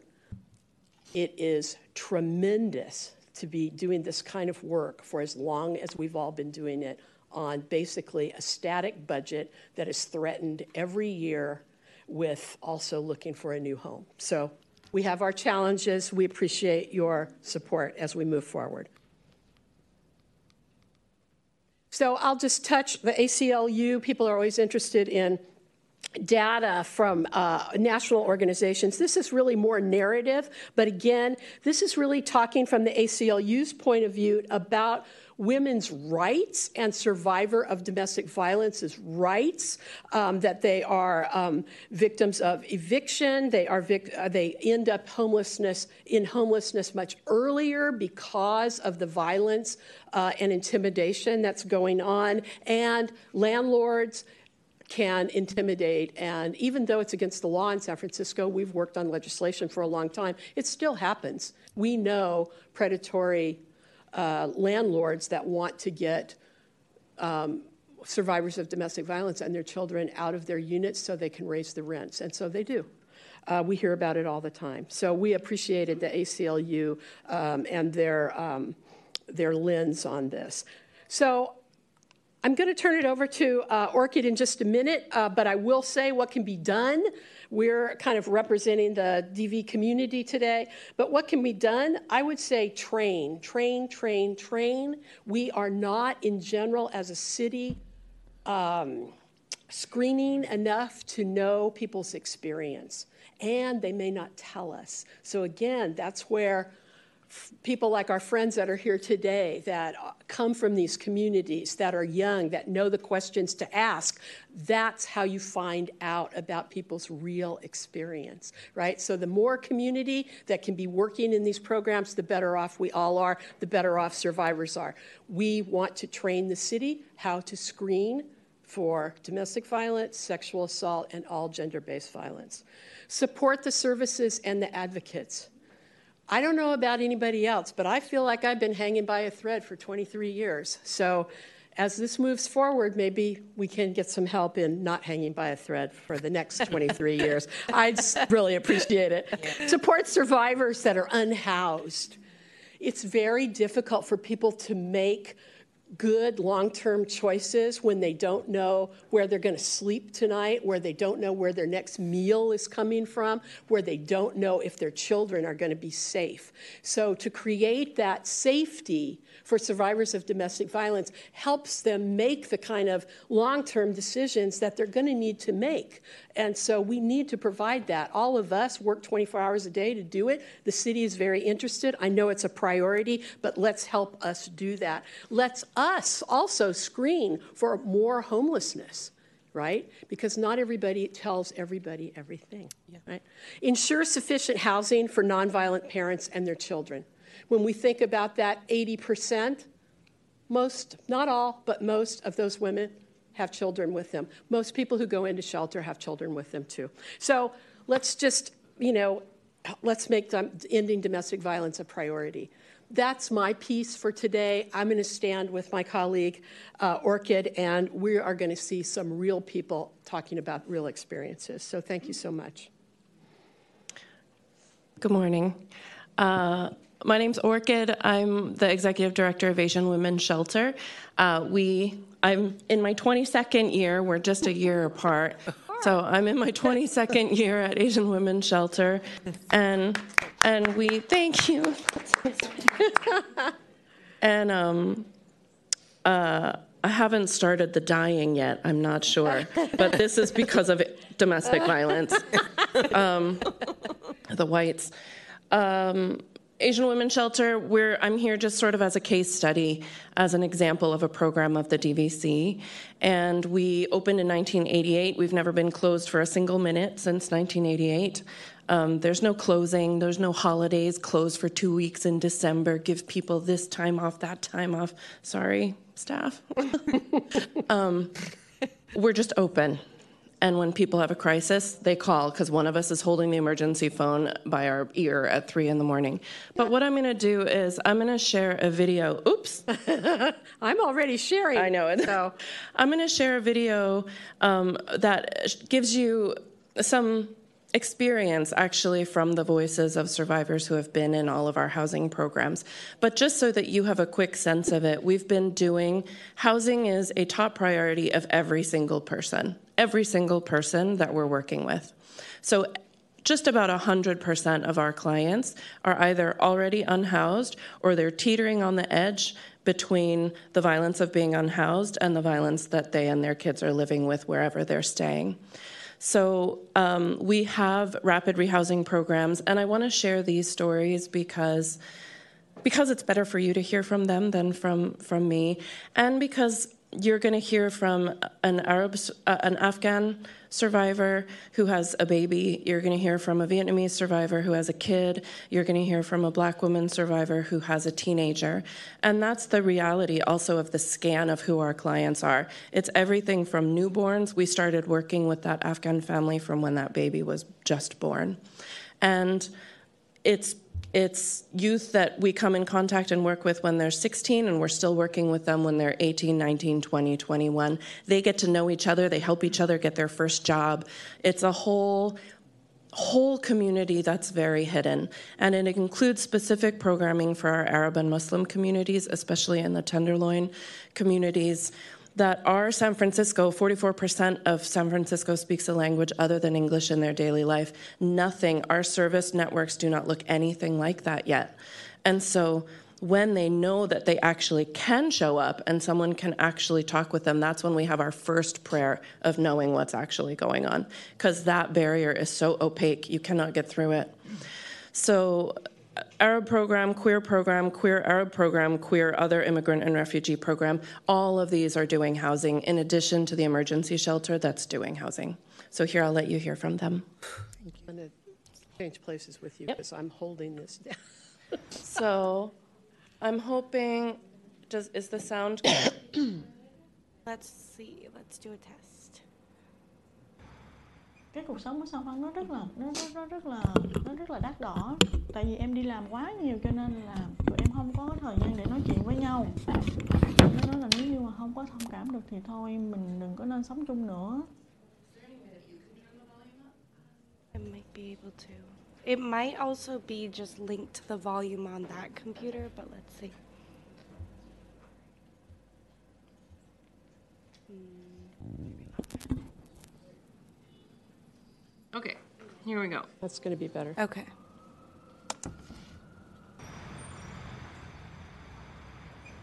It is tremendous to be doing this kind of work for as long as we've all been doing it on basically a static budget that is threatened every year with also looking for a new home. So we have our challenges. We appreciate your support as we move forward. So I'll just touch the ACLU. People are always interested in data from uh, national organizations. This is really more narrative, but again, this is really talking from the ACLU's point of view about women's rights and survivor of domestic violence's rights um, that they are um, victims of eviction they are vic- uh, they end up homelessness in homelessness much earlier because of the violence uh, and intimidation that's going on and landlords can intimidate. And even though it's against the law in San Francisco, we've worked on legislation for a long time, it still happens. We know predatory uh, landlords that want to get um, survivors of domestic violence and their children out of their units so they can raise the rents. And so they do. Uh, we hear about it all the time. So we appreciated the ACLU um, and their, um, their lens on this. So I'm going to turn it over to uh, Orchid in just a minute, uh, but I will say what can be done. We're kind of representing the DV community today, but what can be done? I would say train, train, train, train. We are not, in general, as a city, um, screening enough to know people's experience, and they may not tell us. So, again, that's where people like our friends that are here today that uh, come from these communities that are young that know the questions to ask that's how you find out about people's real experience right? So the more community that can be working in these programs the better off we all are the better off survivors are. We want to train the city how to screen for domestic violence sexual assault and all gender-based violence. Support the services and the advocates I don't know about anybody else, but I feel like I've been hanging by a thread for 23 years. So as this moves forward, maybe we can get some help in not hanging by a thread for the next (laughs) 23 years. I'd really appreciate it. Yeah. Support survivors that are unhoused. It's very difficult for people to make good long term choices when they don't know where they're going to sleep tonight, where they don't know where their next meal is coming from, where they don't know if their children are going to be safe. So, to create that safety for survivors of domestic violence helps them make the kind of long term decisions that they're going to need to make. And so we need to provide that. All of us work 24 hours a day to do it. The city is very interested. I know it's a priority, but let's help us do that. Let's us also screen for more homelessness right? Because not everybody tells everybody everything, yeah. right? Ensure sufficient housing for nonviolent parents and their children. When we think about that 80%, most, not all, but most of those women have children with them. Most people who go into shelter have children with them too. So let's just, you know, let's make ending domestic violence a priority. That's my piece for today. I'm going to stand with my colleague uh, Orchid, and we are going to see some real people talking about real experiences. So thank you so much. Good morning. Uh, my name's Orchid. I'm the executive director of Asian Women's Shelter. Uh, we, I'm in my 22nd year. We're just a year apart. So I'm in my 22nd year at Asian Women's Shelter, and and we thank you. (laughs) and um, uh, I haven't started the dying yet. I'm not sure, but this is because of domestic violence. (laughs) Um, the whites. Um, Asian Women's Shelter, where I'm here just sort of as a case study, as an example of a program of the DVC. And we opened in 1988. We've never been closed for a single minute since 1988. Um, there's no closing, there's no holidays, closed for two weeks in December, give people this time off, that time off. Sorry, staff. (laughs) um, we're just open. And when people have a crisis, they call because one of us is holding the emergency phone by our ear at three in the morning. But what I'm going to do is I'm going to share a video. Oops. (laughs) I'm already sharing. I know it. So (laughs) I'm going to share a video um, that gives you some experience actually from the voices of survivors who have been in all of our housing programs. But just so that you have a quick sense of it, we've been doing housing is a top priority of every single person, every single person that we're working with. So just about 100% of our clients are either already unhoused or they're teetering on the edge between the violence of being unhoused and the violence that they and their kids are living with wherever they're staying. So um, we have rapid rehousing programs, and I want to share these stories because because it's better for you to hear from them than from from me, and because you're going to hear from an Arab, uh, an Afghan survivor who has a baby. You're going to hear from a Vietnamese survivor who has a kid. You're going to hear from a black woman survivor who has a teenager. And that's the reality also of the scan of who our clients are. It's everything from newborns. We started working with that Afghan family from when that baby was just born. And it's It's youth that we come in contact and work with when they're 16, and we're still working with them when they're 18, 19, 20, 21. They get to know each other, they help each other get their first job. It's a whole whole community that's very hidden. And it includes specific programming for our Arab and Muslim communities, especially in the Tenderloin communities that are San Francisco, 44% of San Francisco speaks a language other than English in their daily life. Nothing, our service networks do not look anything like that yet. And so when they know that they actually can show up and someone can actually talk with them, that's when we have our first prayer of knowing what's actually going on. Because that barrier is so opaque, you cannot get through it. So, Arab program, queer program, queer Arab program, queer other immigrant and refugee program, all of these are doing housing in addition to the emergency shelter that's doing housing. So, here I'll let you hear from them. I'm going to change places with you because I'm holding this down. (laughs) So, I'm hoping, does, is the sound? (coughs) Let's see. Let's do a test. Cái cuộc sống ở Sao Văn nó rất là nó nó nó rất là nó rất là đắt đỏ tại vì em đi làm quá nhiều cho nên là tụi em không có thời gian để nói chuyện với nhau nó nói là nếu như mà không có thông cảm được thì thôi mình đừng có nên sống chung nữa It might be able to. It might also be just linked to the volume on that computer, but let's see. Hmm. Okay, here we go. That's going to be better. Okay.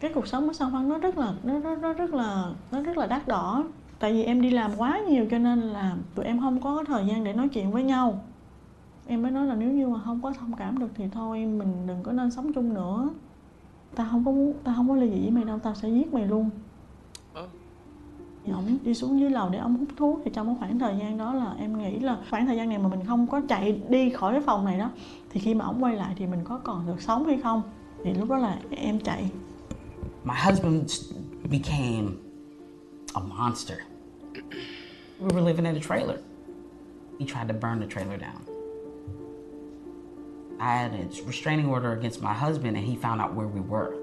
cái cuộc sống ở Sao Văn nó rất là nó, nó, nó rất là nó rất là đắt đỏ tại vì em đi làm quá nhiều cho nên là tụi em không có thời gian để nói chuyện với nhau em mới nói là nếu như mà không có thông cảm được thì thôi mình đừng có nên sống chung nữa tao không có muốn tao không có ly dị với mày đâu tao sẽ giết mày luôn thì ổng đi xuống dưới lầu để ông hút thuốc thì trong cái khoảng thời gian đó là em nghĩ là khoảng thời gian này mà mình không có chạy đi khỏi cái phòng này đó thì khi mà ổng quay lại thì mình có còn được sống hay không thì lúc đó là em chạy My husband became a monster. We were living in a trailer. He tried to burn the trailer down. I had a restraining order against my husband, and he found out where we were.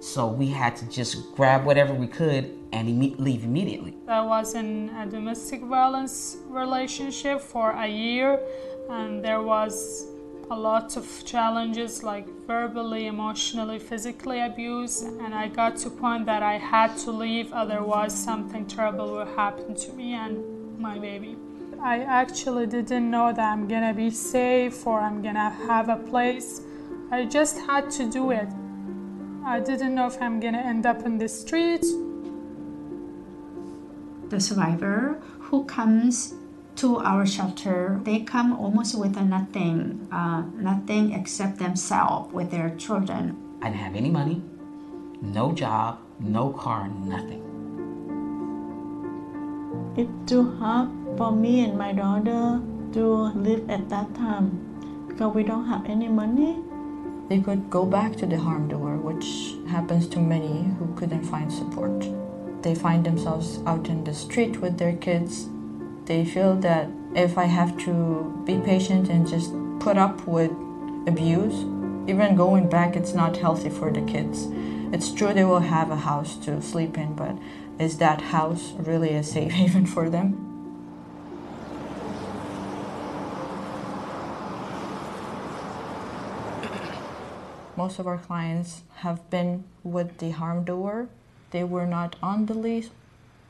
So we had to just grab whatever we could and leave immediately. I was in a domestic violence relationship for a year, and there was a lot of challenges like verbally, emotionally, physically abuse, and I got to point that I had to leave, otherwise something terrible will happen to me and my baby. I actually didn't know that I'm gonna be safe or I'm gonna have a place. I just had to do it. I didn't know if I'm gonna end up in the street the survivor who comes to our shelter, they come almost with a nothing, uh, nothing except themselves with their children. I didn't have any money, no job, no car, nothing. It's too hard for me and my daughter to live at that time because we don't have any money. They could go back to the harm door, which happens to many who couldn't find support. They find themselves out in the street with their kids. They feel that if I have to be patient and just put up with abuse, even going back, it's not healthy for the kids. It's true they will have a house to sleep in, but is that house really a safe (laughs) haven for them? Most of our clients have been with the harm doer. They were not on the lease.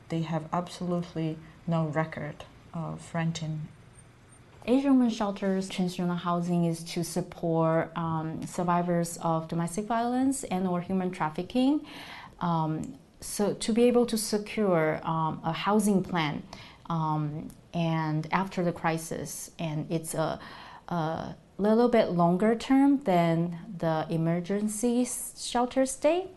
They have absolutely no record of renting Asian Women Shelters Transitional Housing is to support um, survivors of domestic violence and or human trafficking. Um, so to be able to secure um, a housing plan um, and after the crisis, and it's a, a, little bit longer term than the emergency shelter stay,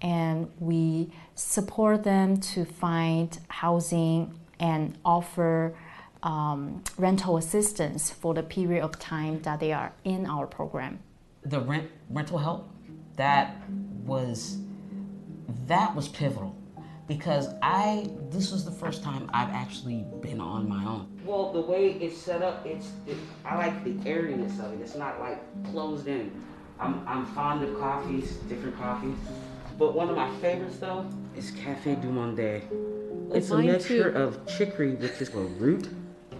and we support them to find housing and offer um, rental assistance for the period of time that they are in our program. The rent rental help that was that was pivotal because I this was the first time I've actually been on my own. Well, the way it's set up, it's it, I like the airiness of it. It's not like closed in. I'm I'm fond of coffees, different coffees, but one of my favorites though is Cafe du Monde. It's a mixture too. of chicory with this little root.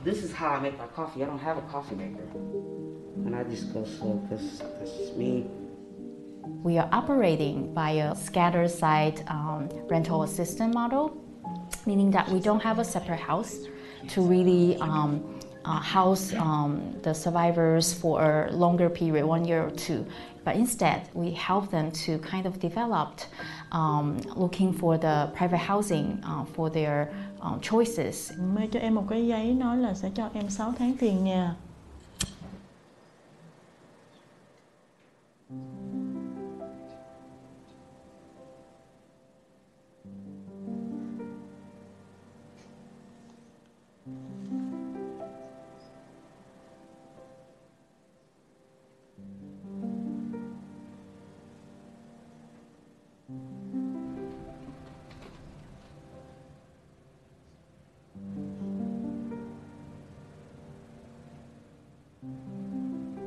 This is how I make my coffee. I don't have a coffee maker, and I just go slow because that's just me. We are operating by a scattered site um, rental assistant model, meaning that we don't have a separate house to really um, uh, house um, the survivors for a longer period, one year or two. But instead, we help them to kind of develop, um, looking for the private housing uh, for their um, choices. Cho em một cái giấy nói là sẽ cho em 6 tháng tiền nhà.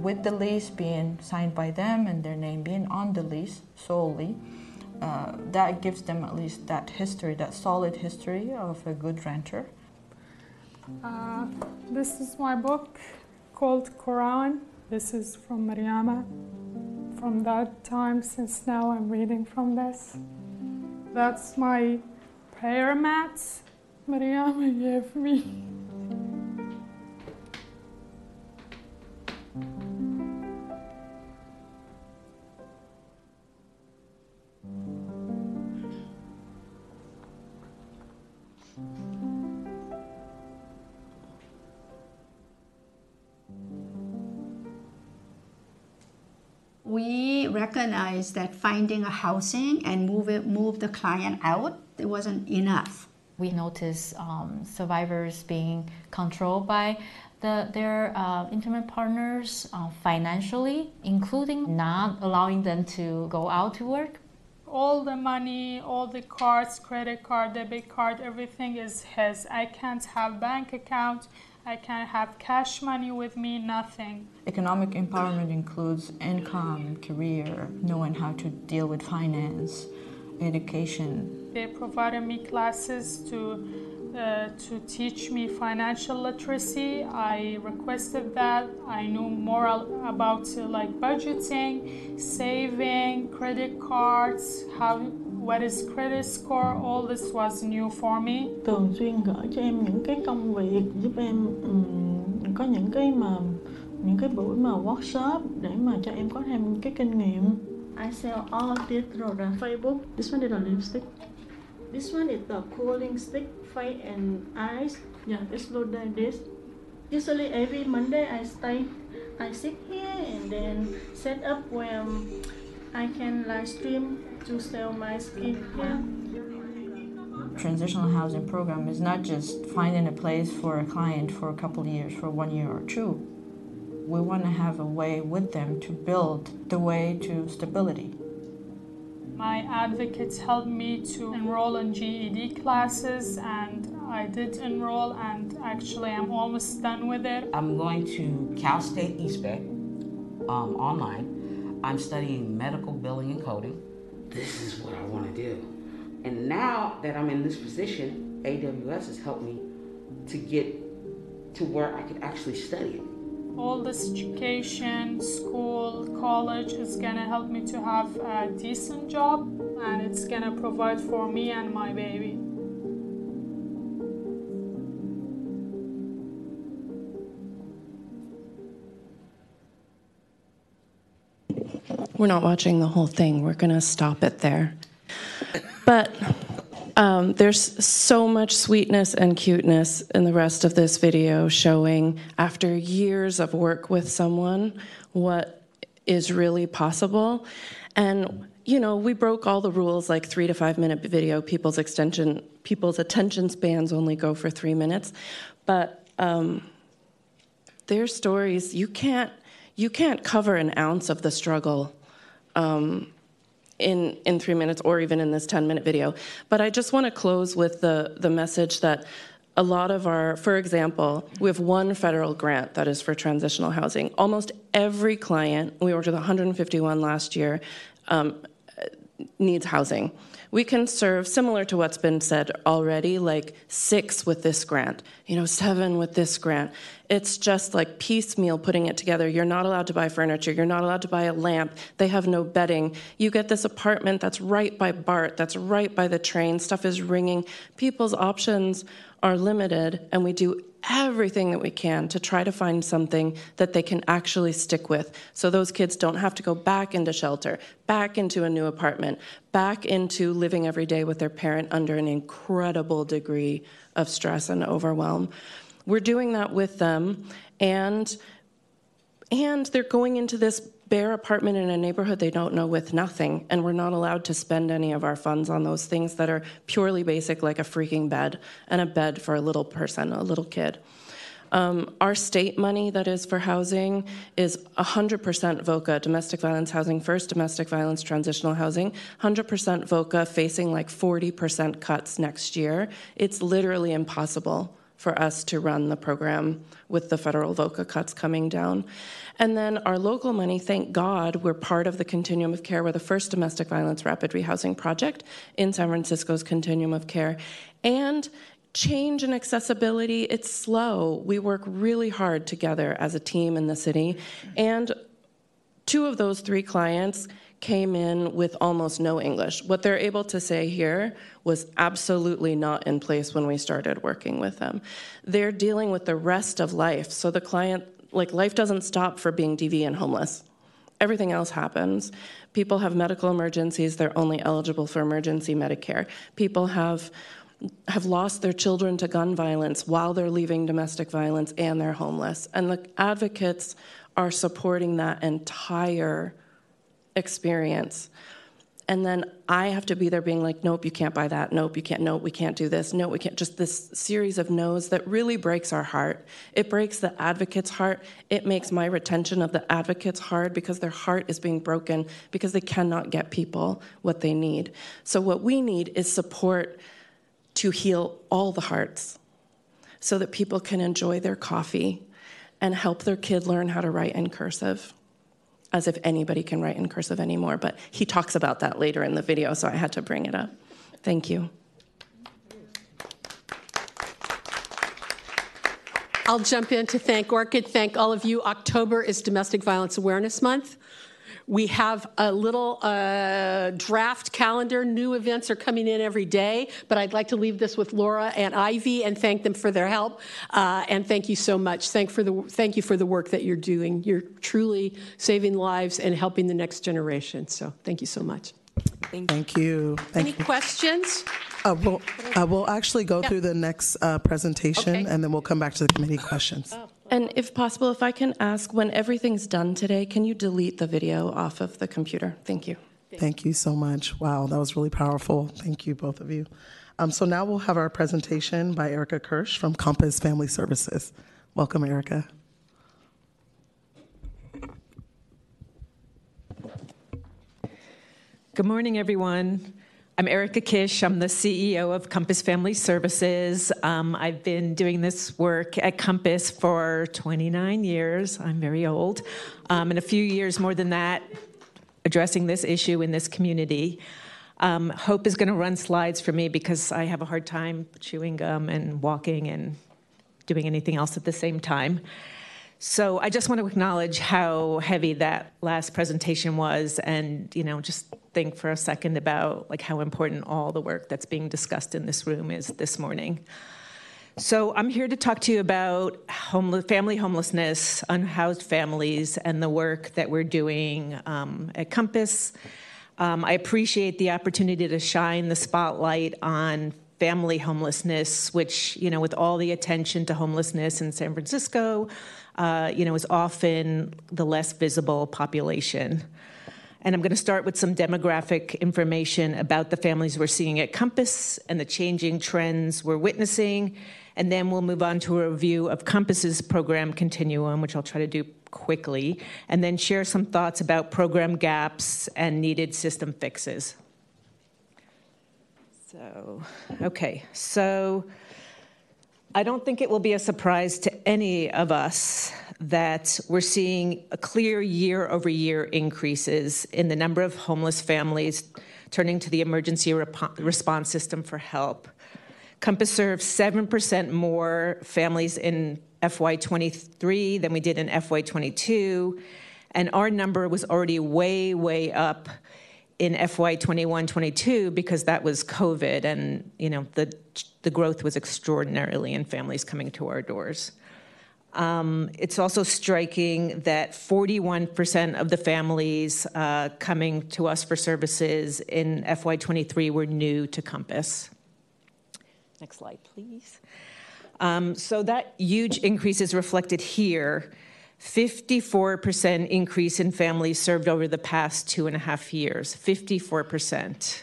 With the lease being signed by them and their name being on the lease solely, uh, that gives them at least that history, that solid history of a good renter. Uh, this is my book called Quran. This is from Mariama. From that time since now, I'm reading from this. That's my prayer mats Mariama gave me. We recognize that finding a housing and move it, move the client out, it wasn't enough. We notice um, survivors being controlled by the, their uh, intimate partners uh, financially, including not allowing them to go out to work. All the money, all the cards, credit card, debit card, everything is his. I can't have bank account. I can't have cash money with me, nothing. Economic empowerment includes income, career, knowing how to deal with finance, education. They provided me classes to uh, to teach me financial literacy. I requested that. I knew more about uh, like budgeting, saving, credit cards, how what is credit score. All this was new for me. Thường xuyên gửi cho em những cái công việc giúp em ừm, có những cái mà những cái buổi mà workshop để mà cho em có thêm cái kinh nghiệm. I sell all this product. Facebook. This one is a lipstick. This one is the cooling stick, face and eyes. Yeah, it's look like this. Usually every Monday I stay, I sit here and then set up where I can live stream to sell my skin. Yeah. Transitional housing program is not just finding a place for a client for a couple of years, for one year or two. We want to have a way with them to build the way to stability. My advocates helped me to enroll in GED classes, and I did enroll, and actually, I'm almost done with it. I'm going to Cal State East Bay um, online. I'm studying medical billing and coding. This is what I want to do. And now that I'm in this position, AWS has helped me to get to where I could actually study it. All this education, school, college is gonna help me to have a decent job, and it's gonna provide for me and my baby. We're not watching the whole thing. We're going to stop it there. But um, there's so much sweetness and cuteness in the rest of this video showing, after years of work with someone, what is really possible. And you know, we broke all the rules like three to five minute video. People's extension, people's attention spans only go for three minutes, but um, their stories you can't you can't cover an ounce of the struggle um, in, in three minutes or even in this 10 minute video. But I just want to close with the, the message that a lot of our, for example, we have one federal grant that is for transitional housing. Almost every client, we worked with 151 last year, um, needs housing. We can serve, similar to what's been said already, like six with this grant, you know, seven with this grant. It's just like piecemeal putting it together. You're not allowed to buy furniture. You're not allowed to buy a lamp. They have no bedding. You get this apartment that's right by BART, that's right by the train. Stuff is ringing. People's options are limited, and we do everything that we can to try to find something that they can actually stick with so those kids don't have to go back into shelter, back into a new apartment, back into living every day with their parent under an incredible degree of stress and overwhelm. We're doing that with them and and they're going into this bare apartment in a neighborhood they don't know with nothing and we're not allowed to spend any of our funds on those things that are purely basic like a freaking bed and a bed for a little person a little kid um, our state money that is for housing is 100% VOCA, domestic violence housing first, domestic violence transitional housing, 100% VOCA facing like 40% cuts next year. It's literally impossible for us to run the program with the federal VOCA cuts coming down. And then our local money, thank God, we're part of the continuum of care. We're the first domestic violence rapid rehousing project in San Francisco's continuum of care. And change and accessibility, it's slow. We work really hard together as a team in the city. And two of those three clients came in with almost no English. What they're able to say here was absolutely not in place when we started working with them. They're dealing with the rest of life. So the client, like, life doesn't stop for being DV and homeless. Everything else happens. People have medical emergencies, they're only eligible for emergency Medi-Cal. People have have lost their children to gun violence while they're leaving domestic violence and they're homeless. And the advocates are supporting that entire experience. And then I have to be there being like, nope, you can't buy that. Nope, you can't. Nope, we can't do this. Nope, we can't. Just this series of no's that really breaks our heart. It breaks the advocate's heart. It makes my retention of the advocates hard because their heart is being broken because they cannot get people what they need. So, what we need is support to heal all the hearts so that people can enjoy their coffee and help their kid learn how to write in cursive as if anybody can write in cursive anymore. But he talks about that later in the video, so I had to bring it up. Thank you. I'll jump in to thank Orchid, thank all of you. October is Domestic Violence Awareness Month. We have a little uh, draft calendar. New events are coming in every day, but I'd like to leave this with Laura and Ivy and thank them for their help. Uh, and thank you so much. Thank, for the, thank you for the work that you're doing. You're truly saving lives and helping the next generation. So thank you so much. Thank, Thank you. Thank Any you. questions? Uh, we'll, uh, we'll actually go Yeah. through the next uh, presentation, Okay. and then we'll come back to the committee questions. And if possible, if I can ask, when everything's done today, can you delete the video off of the computer? Thank you. Thank you so much. Wow, that was really powerful. Thank you, both of you. Um, so now we'll have our presentation by Erica Kisch from Compass Family Services. Welcome, Erica. Good morning, everyone. I'm Erica Kisch. I'm the CEO of Compass Family Services. Um, I've been doing this work at Compass for 29 years. I'm very old. Um, and a few years more than that, addressing this issue in this community. Um, Hope is going to run slides for me because I have a hard time chewing gum and walking and doing anything else at the same time. So I just want to acknowledge how heavy that last presentation was and, you know, just think for a second about like how important all the work that's being discussed in this room is this morning. So I'm here to talk to you about homeless, family homelessness, unhoused families, and the work that we're doing um, at Compass. Um, I appreciate the opportunity to shine the spotlight on family homelessness, which, you know, with all the attention to homelessness in San Francisco, uh, you know, is often the less visible population. And I'm going to start with some demographic information about the families we're seeing at Compass and the changing trends we're witnessing. And then we'll move on to a review of Compass's program continuum, which I'll try to do quickly, and then share some thoughts about program gaps and needed system fixes. So, okay, so I don't think it will be a surprise to any of us that we're seeing a clear year over year increases in the number of homeless families turning to the emergency rep- response system for help. Compass serves 7% more families in FY23 than we did in FY22, and our number was already way, way up in FY21 22 because that was COVID and you know the the growth was extraordinarily in families coming to our doors. Um, it's also striking that 41% of the families uh, coming to us for services in FY23 were new to Compass. Next slide, please. Um, so that huge increase is reflected here 54% increase in families served over the past two and a half years. 54%.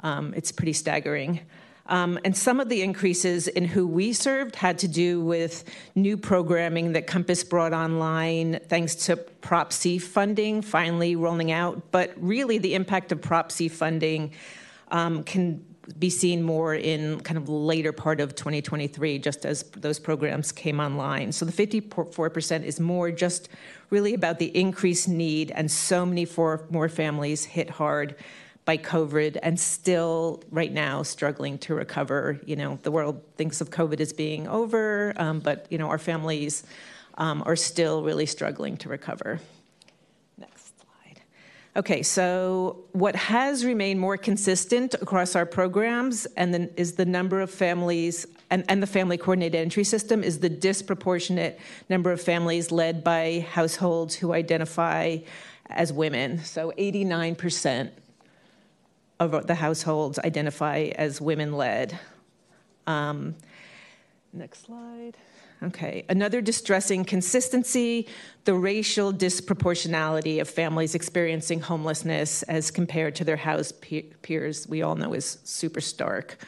Um, it's pretty staggering. Um, and some of the increases in who we served had to do with new programming that Compass brought online thanks to Prop C funding finally rolling out. But really, the impact of Prop C funding um, can be seen more in kind of later part of 2023, just as those programs came online. So the 54% is more just really about the increased need, and so many for, more families hit hard by COVID and still right now struggling to recover. You know, the world thinks of COVID as being over, um, but you know, our families um, are still really struggling to recover. Next slide. Okay, so what has remained more consistent across our programs and then is the number of families and, and the family coordinated entry system is the disproportionate number of families led by households who identify as women. So 89% of the households identify as women led. Um, next slide. Okay. Another distressing consistency the racial disproportionality of families experiencing homelessness as compared to their house peers, we all know is super stark.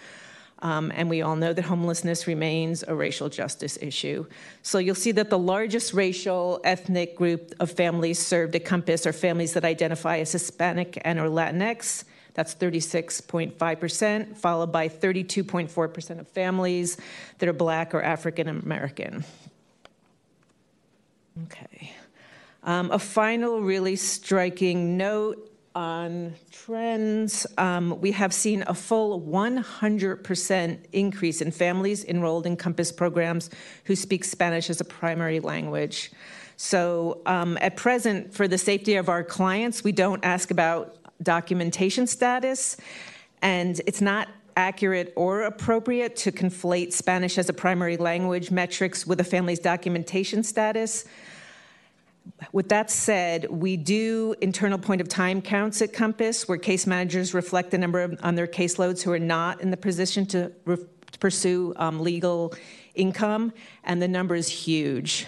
Um, and we all know that homelessness remains a racial justice issue. So you'll see that the largest racial ethnic group of families served at Compass are families that identify as Hispanic and or Latinx. That's 36.5%, followed by 32.4% of families that are Black or African American. Okay. Um, a final really striking note on trends. Um, we have seen a full 100% increase in families enrolled in Compass programs who speak Spanish as a primary language. So, um, at present, for the safety of our clients, we don't ask about documentation status, and it's not accurate or appropriate to conflate Spanish as a primary language metrics with a family's documentation status. With that said, we do internal point of time counts at Compass where case managers reflect the number of, on their caseloads who are not in the position to, re- to pursue um, legal income, and the number is huge.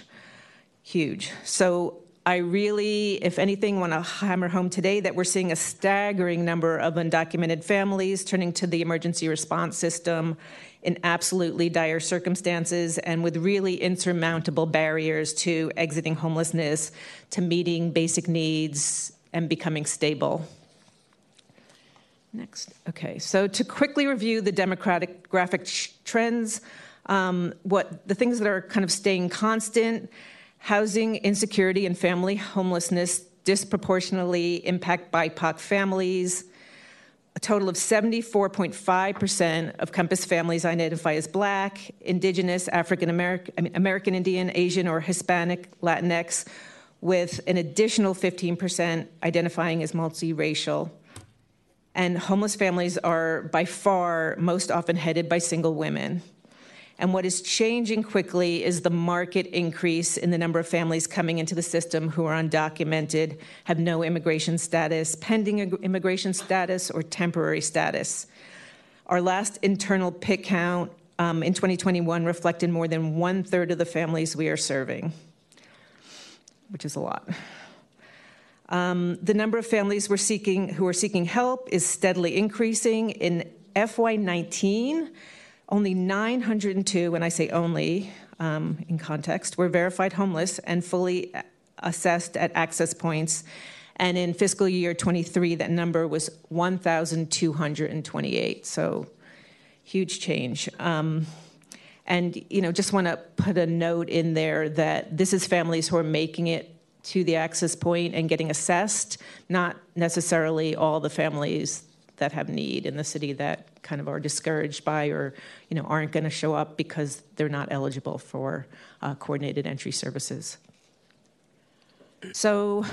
Huge. So I really, if anything, want to hammer home today that we're seeing a staggering number of undocumented families turning to the emergency response system in absolutely dire circumstances and with really insurmountable barriers to exiting homelessness, to meeting basic needs, and becoming stable. Next. Okay, so to quickly review the demographic trends, um, what the things that are kind of staying constant Housing insecurity and family homelessness disproportionately impact BIPOC families. A total of 74.5% of Compass families identify as Black, Indigenous, African American, American Indian, Asian, or Hispanic, Latinx, with an additional 15% identifying as multiracial. And homeless families are by far most often headed by single women. And what is changing quickly is the market increase in the number of families coming into the system who are undocumented, have no immigration status, pending immigration status, or temporary status. Our last internal PIT count um, in 2021 reflected more than one third of the families we are serving, which is a lot. Um, the number of families we're seeking, who are seeking help is steadily increasing. In FY19, only 902, when I say only um, in context, were verified homeless and fully assessed at access points. And in fiscal year 23, that number was 1,228. So huge change. Um, and you know, just want to put a note in there that this is families who are making it to the access point and getting assessed, not necessarily all the families that have need in the city that kind of are discouraged by or you know aren't going to show up because they're not eligible for uh, coordinated entry services. So,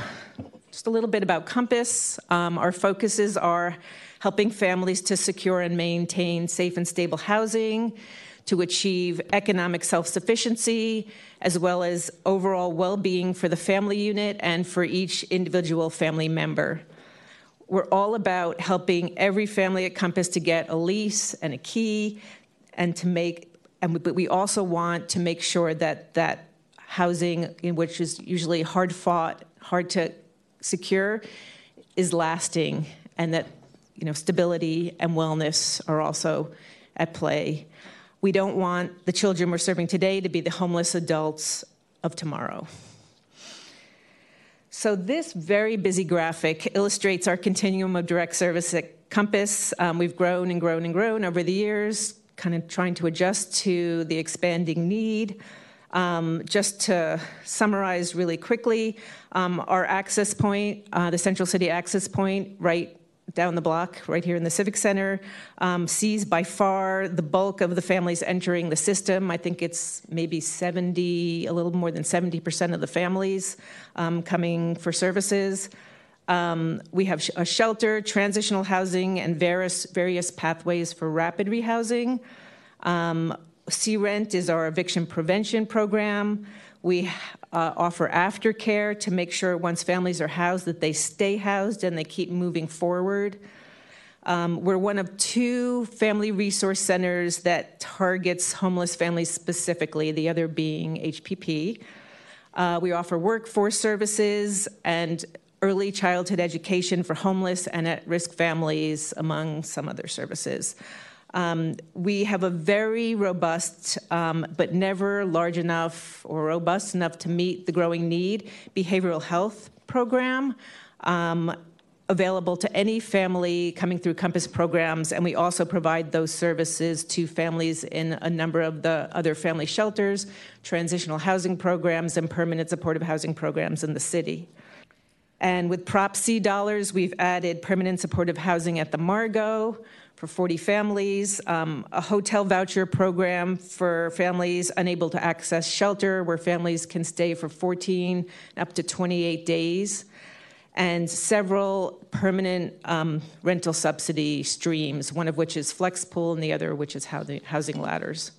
just a little bit about Compass. Um, our focuses are helping families to secure and maintain safe and stable housing, to achieve economic self sufficiency, as well as overall well being for the family unit and for each individual family member. We're all about helping every family at Compass to get a lease and a key and to make, and we, but we also want to make sure that that housing, which is usually hard fought, hard to secure, is lasting and that you know, stability and wellness are also at play. We don't want the children we're serving today to be the homeless adults of tomorrow. So, this very busy graphic illustrates our continuum of direct service at Compass. Um, we've grown and grown and grown over the years, kind of trying to adjust to the expanding need. Um, just to summarize really quickly, um, our access point, uh, the Central City access point, right down the block, right here in the Civic Center, um, sees by far the bulk of the families entering the system. I think it's maybe 70, a little more than 70% of the families um, coming for services. Um, we have a shelter, transitional housing, and various, various pathways for rapid rehousing. Um, C-Rent is our eviction prevention program. We uh, offer aftercare to make sure once families are housed that they stay housed and they keep moving forward. Um, we're one of two family resource centers that targets homeless families specifically, the other being HPP. Uh, we offer workforce services and early childhood education for homeless and at risk families, among some other services. Um, we have a very robust, um, but never large enough or robust enough to meet the growing need behavioral health program. Um, available to any family coming through Compass programs, and we also provide those services to families in a number of the other family shelters, transitional housing programs, and permanent supportive housing programs in the city. And with Prop C dollars, we've added permanent supportive housing at the Margot, for 40 families, um, a hotel voucher program for families unable to access shelter, where families can stay for 14 up to 28 days, and several permanent um, rental subsidy streams, one of which is FlexPool and the other which is housing ladders.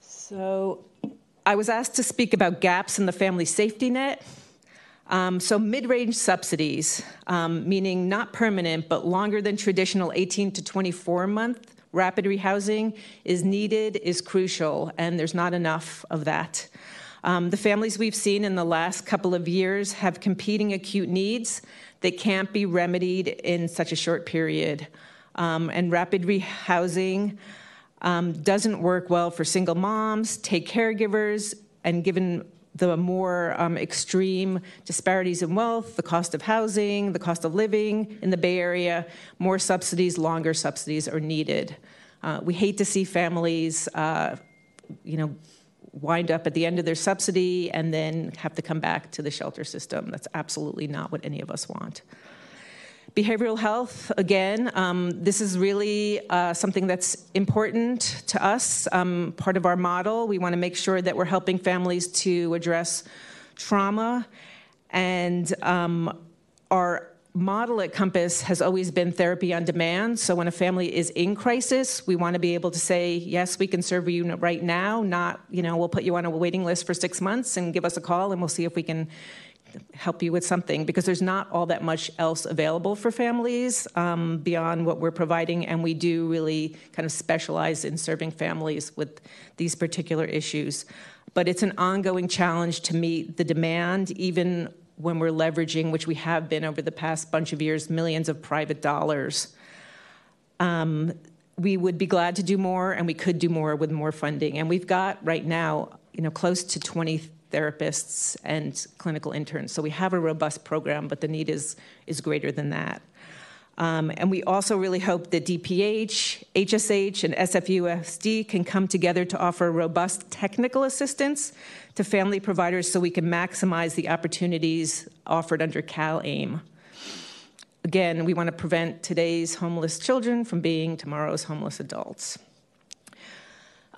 So I was asked to speak about gaps in the family safety net. Um, so mid-range subsidies, um, meaning not permanent but longer than traditional 18 to 24 month rapid rehousing is needed, is crucial, and there's not enough of that. Um, the families we've seen in the last couple of years have competing acute needs that can't be remedied in such a short period. Um, and rapid rehousing um, doesn't work well for single moms, TAY caregivers, and given the more um, extreme disparities in wealth, the cost of housing, the cost of living in the Bay Area, more subsidies, longer subsidies are needed. Uh, we hate to see families, uh, you know, wind up at the end of their subsidy and then have to come back to the shelter system. That's absolutely not what any of us want. Behavioral health, again, um, this is really uh, something that's important to us, um, part of our model. We want to make sure that we're helping families to address trauma. And um, our model at Compass has always been therapy on demand. So when a family is in crisis, we want to be able to say, yes, we can serve you right now, not, you know, we'll put you on a waiting list for six months and give us a call and we'll see if we can help you with something because there's not all that much else available for families um, beyond what we're providing, and we do really kind of specialize in serving families with these particular issues. but it's an ongoing challenge to meet the demand, even when we're leveraging, which we have been over the past bunch of years, millions of private dollars. Um, we would be glad to do more, and we could do more with more funding. And we've got right now, you know, close to 20 therapists and clinical interns. So we have a robust program, but the need is is greater than that. Um, and we also really hope that DPH, HSH, and SFUSD can come together to offer robust technical assistance to family providers so we can maximize the opportunities offered under CalAIM. Again, we want to prevent today's homeless children from being tomorrow's homeless adults.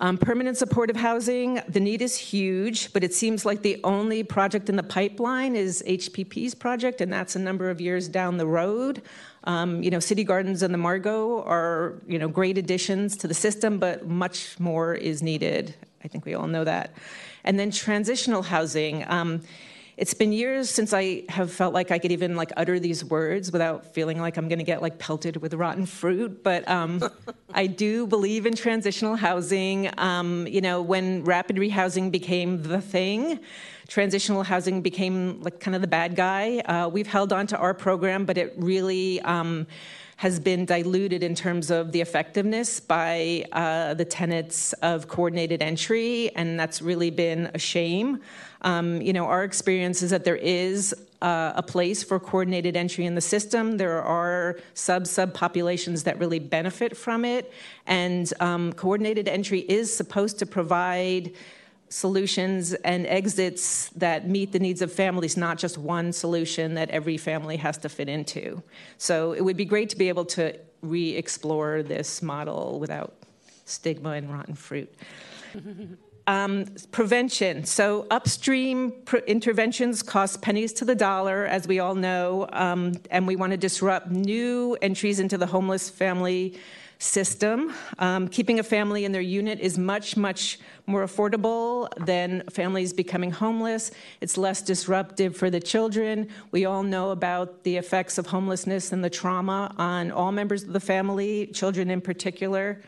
Um, permanent supportive housing, the need is huge, but it seems like the only project in the pipeline is HPP's project, and that's a number of years down the road. Um, you know, City Gardens and the Margot are, you know, great additions to the system, but much more is needed. I think we all know that. And then transitional housing. Um, it's been years since I have felt like I could even like utter these words without feeling like I'm going to get like pelted with rotten fruit. But um, (laughs) I do believe in transitional housing. Um, you know, when rapid rehousing became the thing, transitional housing became like kind of the bad guy. Uh, we've held on to our program, but it really. Um, has been diluted in terms of the effectiveness by uh, the tenets of coordinated entry, and that's really been a shame. Um, you know, our experience is that there is uh, a place for coordinated entry in the system. There are sub sub populations that really benefit from it, and um, coordinated entry is supposed to provide solutions and exits that meet the needs of families, not just one solution that every family has to fit into. So it would be great to be able to re explore this model without stigma and rotten fruit. (laughs) Um, prevention. So, upstream interventions cost pennies to the dollar, as we all know, um, and we want to disrupt new entries into the homeless family system. Um, keeping a family in their unit is much, much more affordable than families becoming homeless. It's less disruptive for the children. We all know about the effects of homelessness and the trauma on all members of the family, children in particular.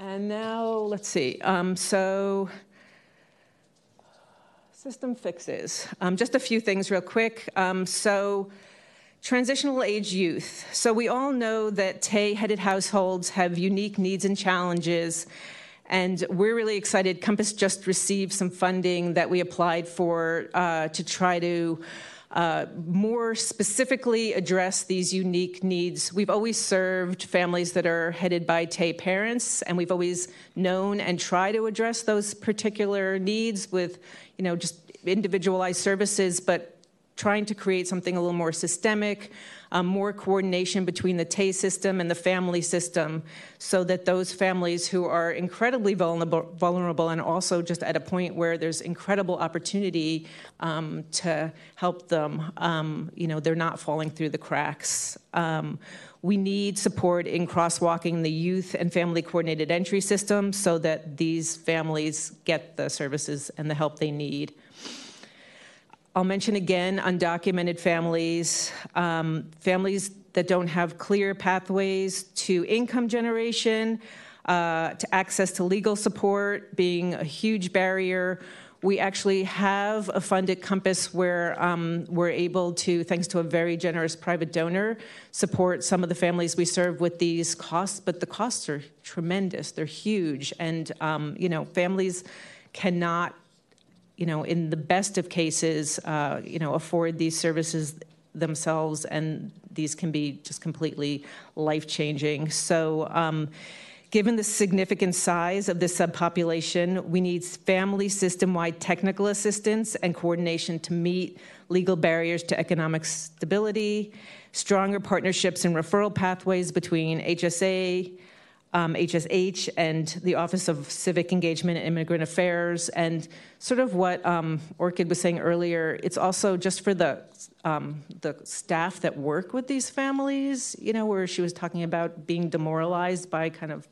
And now, let's see. Um, so, system fixes. Um, just a few things, real quick. Um, so, transitional age youth. So, we all know that TAY headed households have unique needs and challenges. And we're really excited. Compass just received some funding that we applied for uh, to try to uh, more specifically address these unique needs. We've always served families that are headed by TAY parents, and we've always known and try to address those particular needs with, you know, just individualized services, but trying to create something a little more systemic, um, more coordination between the TAY system and the family system so that those families who are incredibly vulnerable, vulnerable and also just at a point where there's incredible opportunity um, to help them, um, you know, they're not falling through the cracks. Um, we need support in crosswalking the youth and family coordinated entry system so that these families get the services and the help they need. I'll mention again undocumented families, um, families that don't have clear pathways to income generation, uh, to access to legal support being a huge barrier. We actually have a fund at Compass where um, we're able to, thanks to a very generous private donor, support some of the families we serve with these costs. But the costs are tremendous; they're huge, and um, you know, families cannot you know, in the best of cases, uh, you know, afford these services themselves, and these can be just completely life changing. So, um, given the significant size of this subpopulation, we need family system wide technical assistance and coordination to meet legal barriers to economic stability, stronger partnerships and referral pathways between HSA, um, HSH and the Office of Civic Engagement and Immigrant Affairs, and sort of what um, Orchid was saying earlier. It's also just for the um, the staff that work with these families. You know, where she was talking about being demoralized by kind of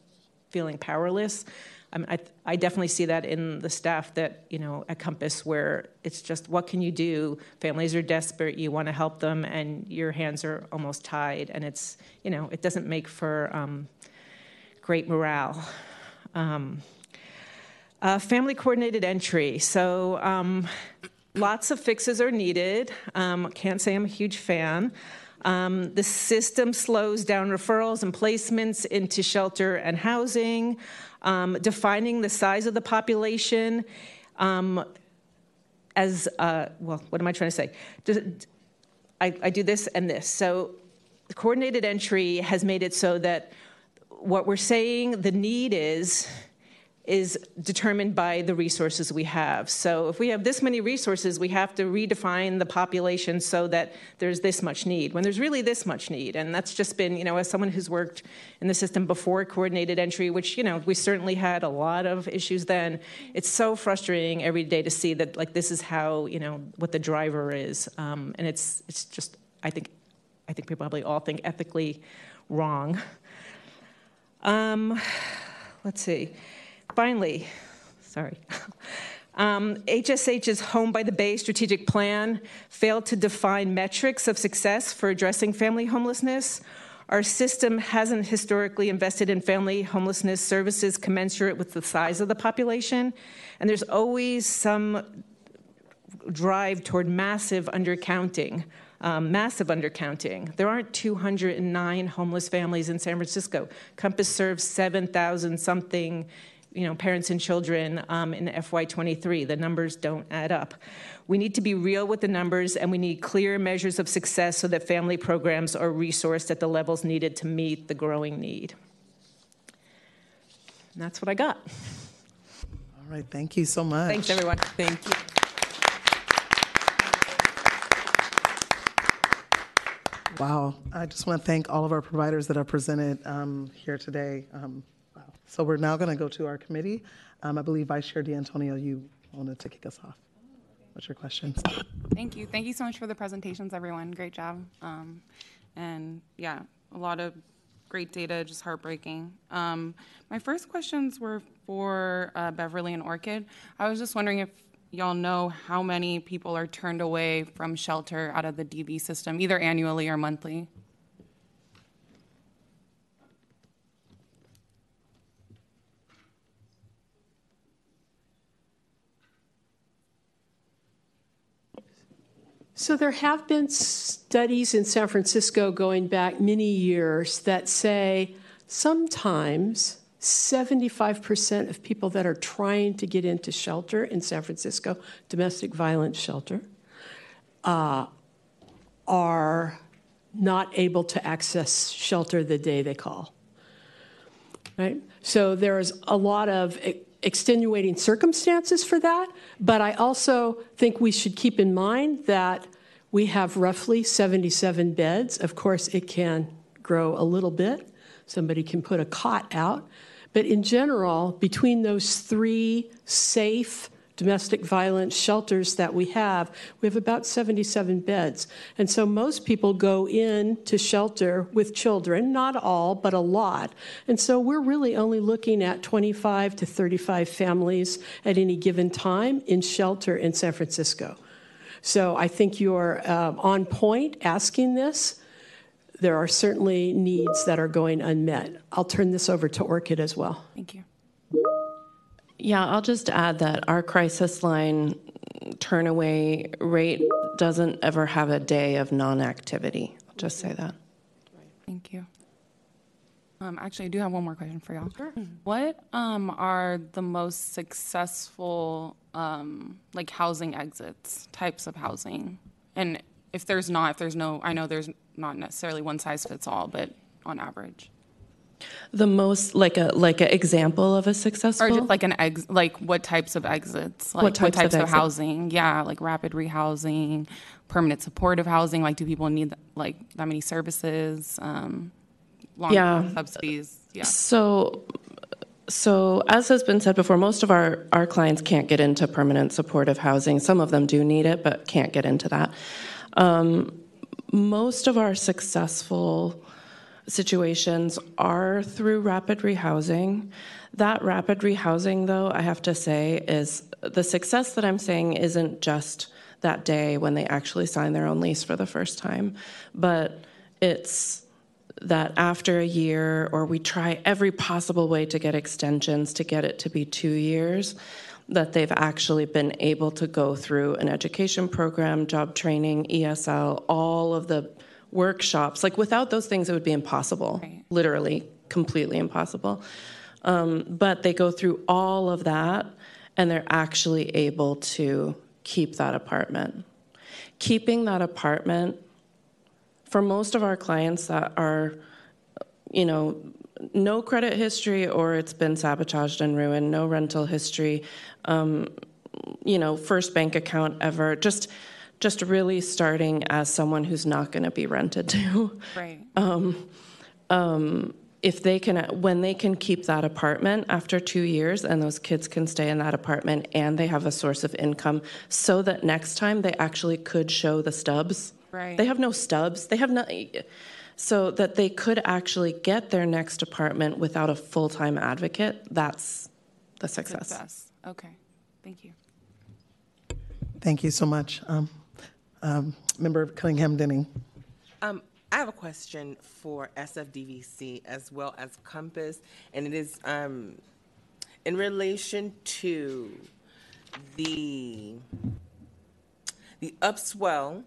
feeling powerless. I, mean, I, I definitely see that in the staff that you know at Compass, where it's just what can you do? Families are desperate. You want to help them, and your hands are almost tied, and it's you know it doesn't make for um, great morale. Um, Uh, family coordinated entry. So um, lots of fixes are needed. Um, can't say I'm a huge fan. Um, the system slows down referrals and placements into shelter and housing, um, defining the size of the population um, as, uh, well, what am I trying to say? I, I do this and this. So coordinated entry has made it so that what we're saying the need is is determined by the resources we have. So if we have this many resources, we have to redefine the population so that there's this much need, when there's really this much need. And that's just been, you know, as someone who's worked in the system before coordinated entry, which, you know, we certainly had a lot of issues then, it's so frustrating every day to see that, like, this is how, you know, what the driver is. Um, and it's, it's just, I think, I think people probably all think ethically wrong. Um, let's see. Finally, sorry. Um, HSH's Home by the Bay strategic plan failed to define metrics of success for addressing family homelessness. Our system hasn't historically invested in family homelessness services commensurate with the size of the population, and there's always some drive toward massive undercounting. Um, massive undercounting. There aren't 209 homeless families in San Francisco. Compass serves 7,000 something you know, parents and children um, in FY23. The numbers don't add up. We need to be real with the numbers, and we need clear measures of success so that family programs are resourced at the levels needed to meet the growing need. And that's what I got. All right, thank you so much. Thanks, everyone. Thank you. Wow. I just want to thank all of our providers that are presented um, here today. Um, wow. So we're now going to go to our committee. Um, I believe Vice Chair D'Antonio, you wanted to kick us off. What's your questions? Thank you. Thank you so much for the presentations, everyone. Great job. Um, and yeah, a lot of great data, just heartbreaking. Um, my first questions were for uh, Beverly and Orchid. I was just wondering if y'all know how many people are turned away from shelter out of the DV system, either annually or monthly. So there have been studies in San Francisco going back many years that say sometimes 75% of people that are trying to get into shelter in San Francisco, domestic violence shelter, uh, are not able to access shelter the day they call. Right? So there's a lot of extenuating circumstances for that, but I also think we should keep in mind that we have roughly 77 beds. Of course, it can grow a little bit. Somebody can put a cot out. But in general, between those three safe domestic violence shelters that we have, we have about 77 beds. And so most people go in to shelter with children, not all, but a lot. And so we're really only looking at 25 to 35 families at any given time in shelter in San Francisco. So I think you're uh, on point asking this. There are certainly needs that are going unmet. I'll turn this over to Orchid as well. Thank you. Yeah, I'll just add that our crisis line turnaway rate doesn't ever have a day of non activity. I'll just say that. Thank you. Um, actually, I do have one more question for y'all. Sure. What um, are the most successful um, like housing exits, types of housing? And if there's not, if there's no, I know there's not necessarily one size fits all, but on average. The most like a like an example of a successful, or just like an ex, like what types of exits, like what types, what types of, of, housing? Yeah, like rapid rehousing, permanent supportive housing. Like, do people need like that many services? Um, long yeah, subsidies. Yeah. So, so as has been said before, most of our our clients can't get into permanent supportive housing. Some of them do need it, but can't get into that. Um, most of our successful situations are through rapid rehousing. That rapid rehousing, though, I have to say, is the success that I'm saying isn't just that day when they actually sign their own lease for the first time, but it's that after a year, or we try every possible way to get extensions to get it to be two years, that they've actually been able to go through an education program, job training, ESL, all of the workshops. Like without those things, it would be impossible, literally, completely impossible. Um, but they go through all of that and they're actually able to keep that apartment. Keeping that apartment for most of our clients that are, you know, no credit history or it's been sabotaged and ruined, no rental history, um, you know, first bank account ever, just just really starting as someone who's not going to be rented to. Right. (laughs) Um, um, if they can, when they can keep that apartment after two years and those kids can stay in that apartment and they have a source of income so that next time they actually could show the stubs. Right. They have no stubs. They have no, so that they could actually get their next apartment without a full time advocate. That's the success. Success. Okay. Thank you. Thank you so much. Um, um, Member Cunningham Denning. Um, I have a question for SFDVC as well as Compass, and it is um, in relation to the the upswell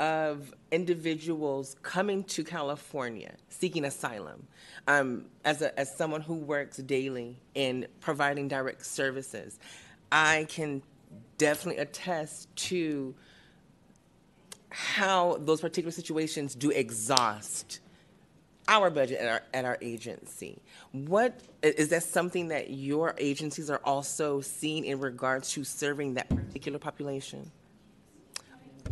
of individuals coming to California seeking asylum. Um, as a, as someone who works daily in providing direct services, I can definitely attest to how those particular situations do exhaust our budget at our, at our agency. What is that something that your agencies are also seeing in regards to serving that particular population?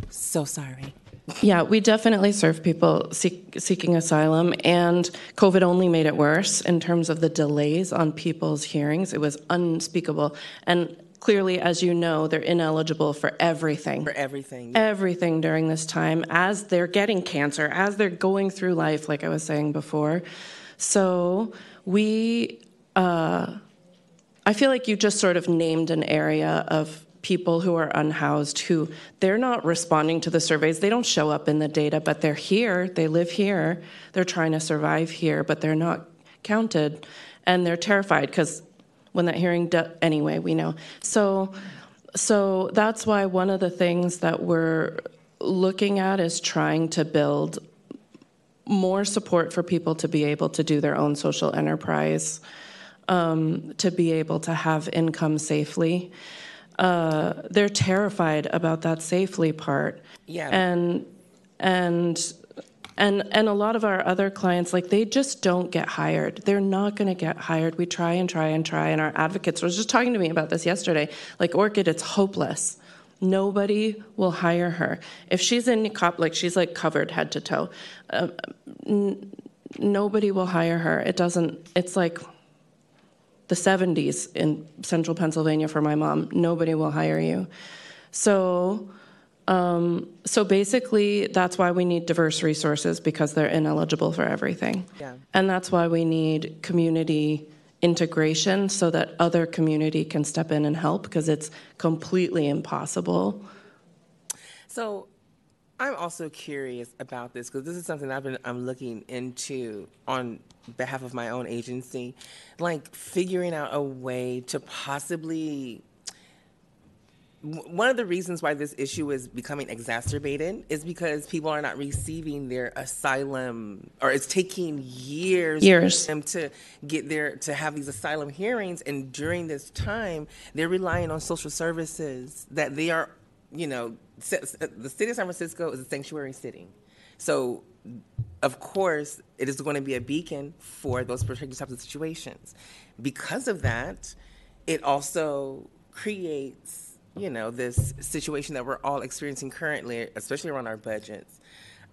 So sorry. Yeah, we definitely serve people seek, seeking asylum, and COVID only made it worse in terms of the delays on people's hearings. It was unspeakable. And clearly, as you know, they're ineligible for everything. For everything. Everything during this time as they're getting cancer, as they're going through life, like I was saying before. So we, uh, I feel like you just sort of named an area of people who are unhoused who they're not responding to the surveys. They don't show up in the data, but they're here, they live here, they're trying to survive here, but they're not counted. And they're terrified because when that hearing, do- anyway, we know. So, so that's why one of the things that we're looking at is trying to build more support for people to be able to do their own social enterprise, um, to be able to have income safely. Uh, they're terrified about that safely part. Yeah. And and and and a lot of our other clients like they just don't get hired. They're not going to get hired. We try and try and try and our advocates was just talking to me about this yesterday. Like Orchid it's hopeless. Nobody will hire her. If she's in cop like she's like covered head to toe. Uh, n- nobody will hire her. It doesn't it's like the 70s in central Pennsylvania for my mom. Nobody will hire you. So, um, so basically, that's why we need diverse resources because they're ineligible for everything. Yeah. And that's why we need community integration so that other community can step in and help because it's completely impossible. So I'm also curious about this because this is something I've been I'm looking into on behalf of my own agency, like figuring out a way to possibly. One of the reasons why this issue is becoming exacerbated is because people are not receiving their asylum, or it's taking years, Years. for them to get their to have these asylum hearings, and during this time, they're relying on social services that they are you know, the city of San Francisco is a sanctuary city. So, of course, it is going to be a beacon for those particular types of situations. Because of that, it also creates, you know, this situation that we're all experiencing currently, especially around our budgets.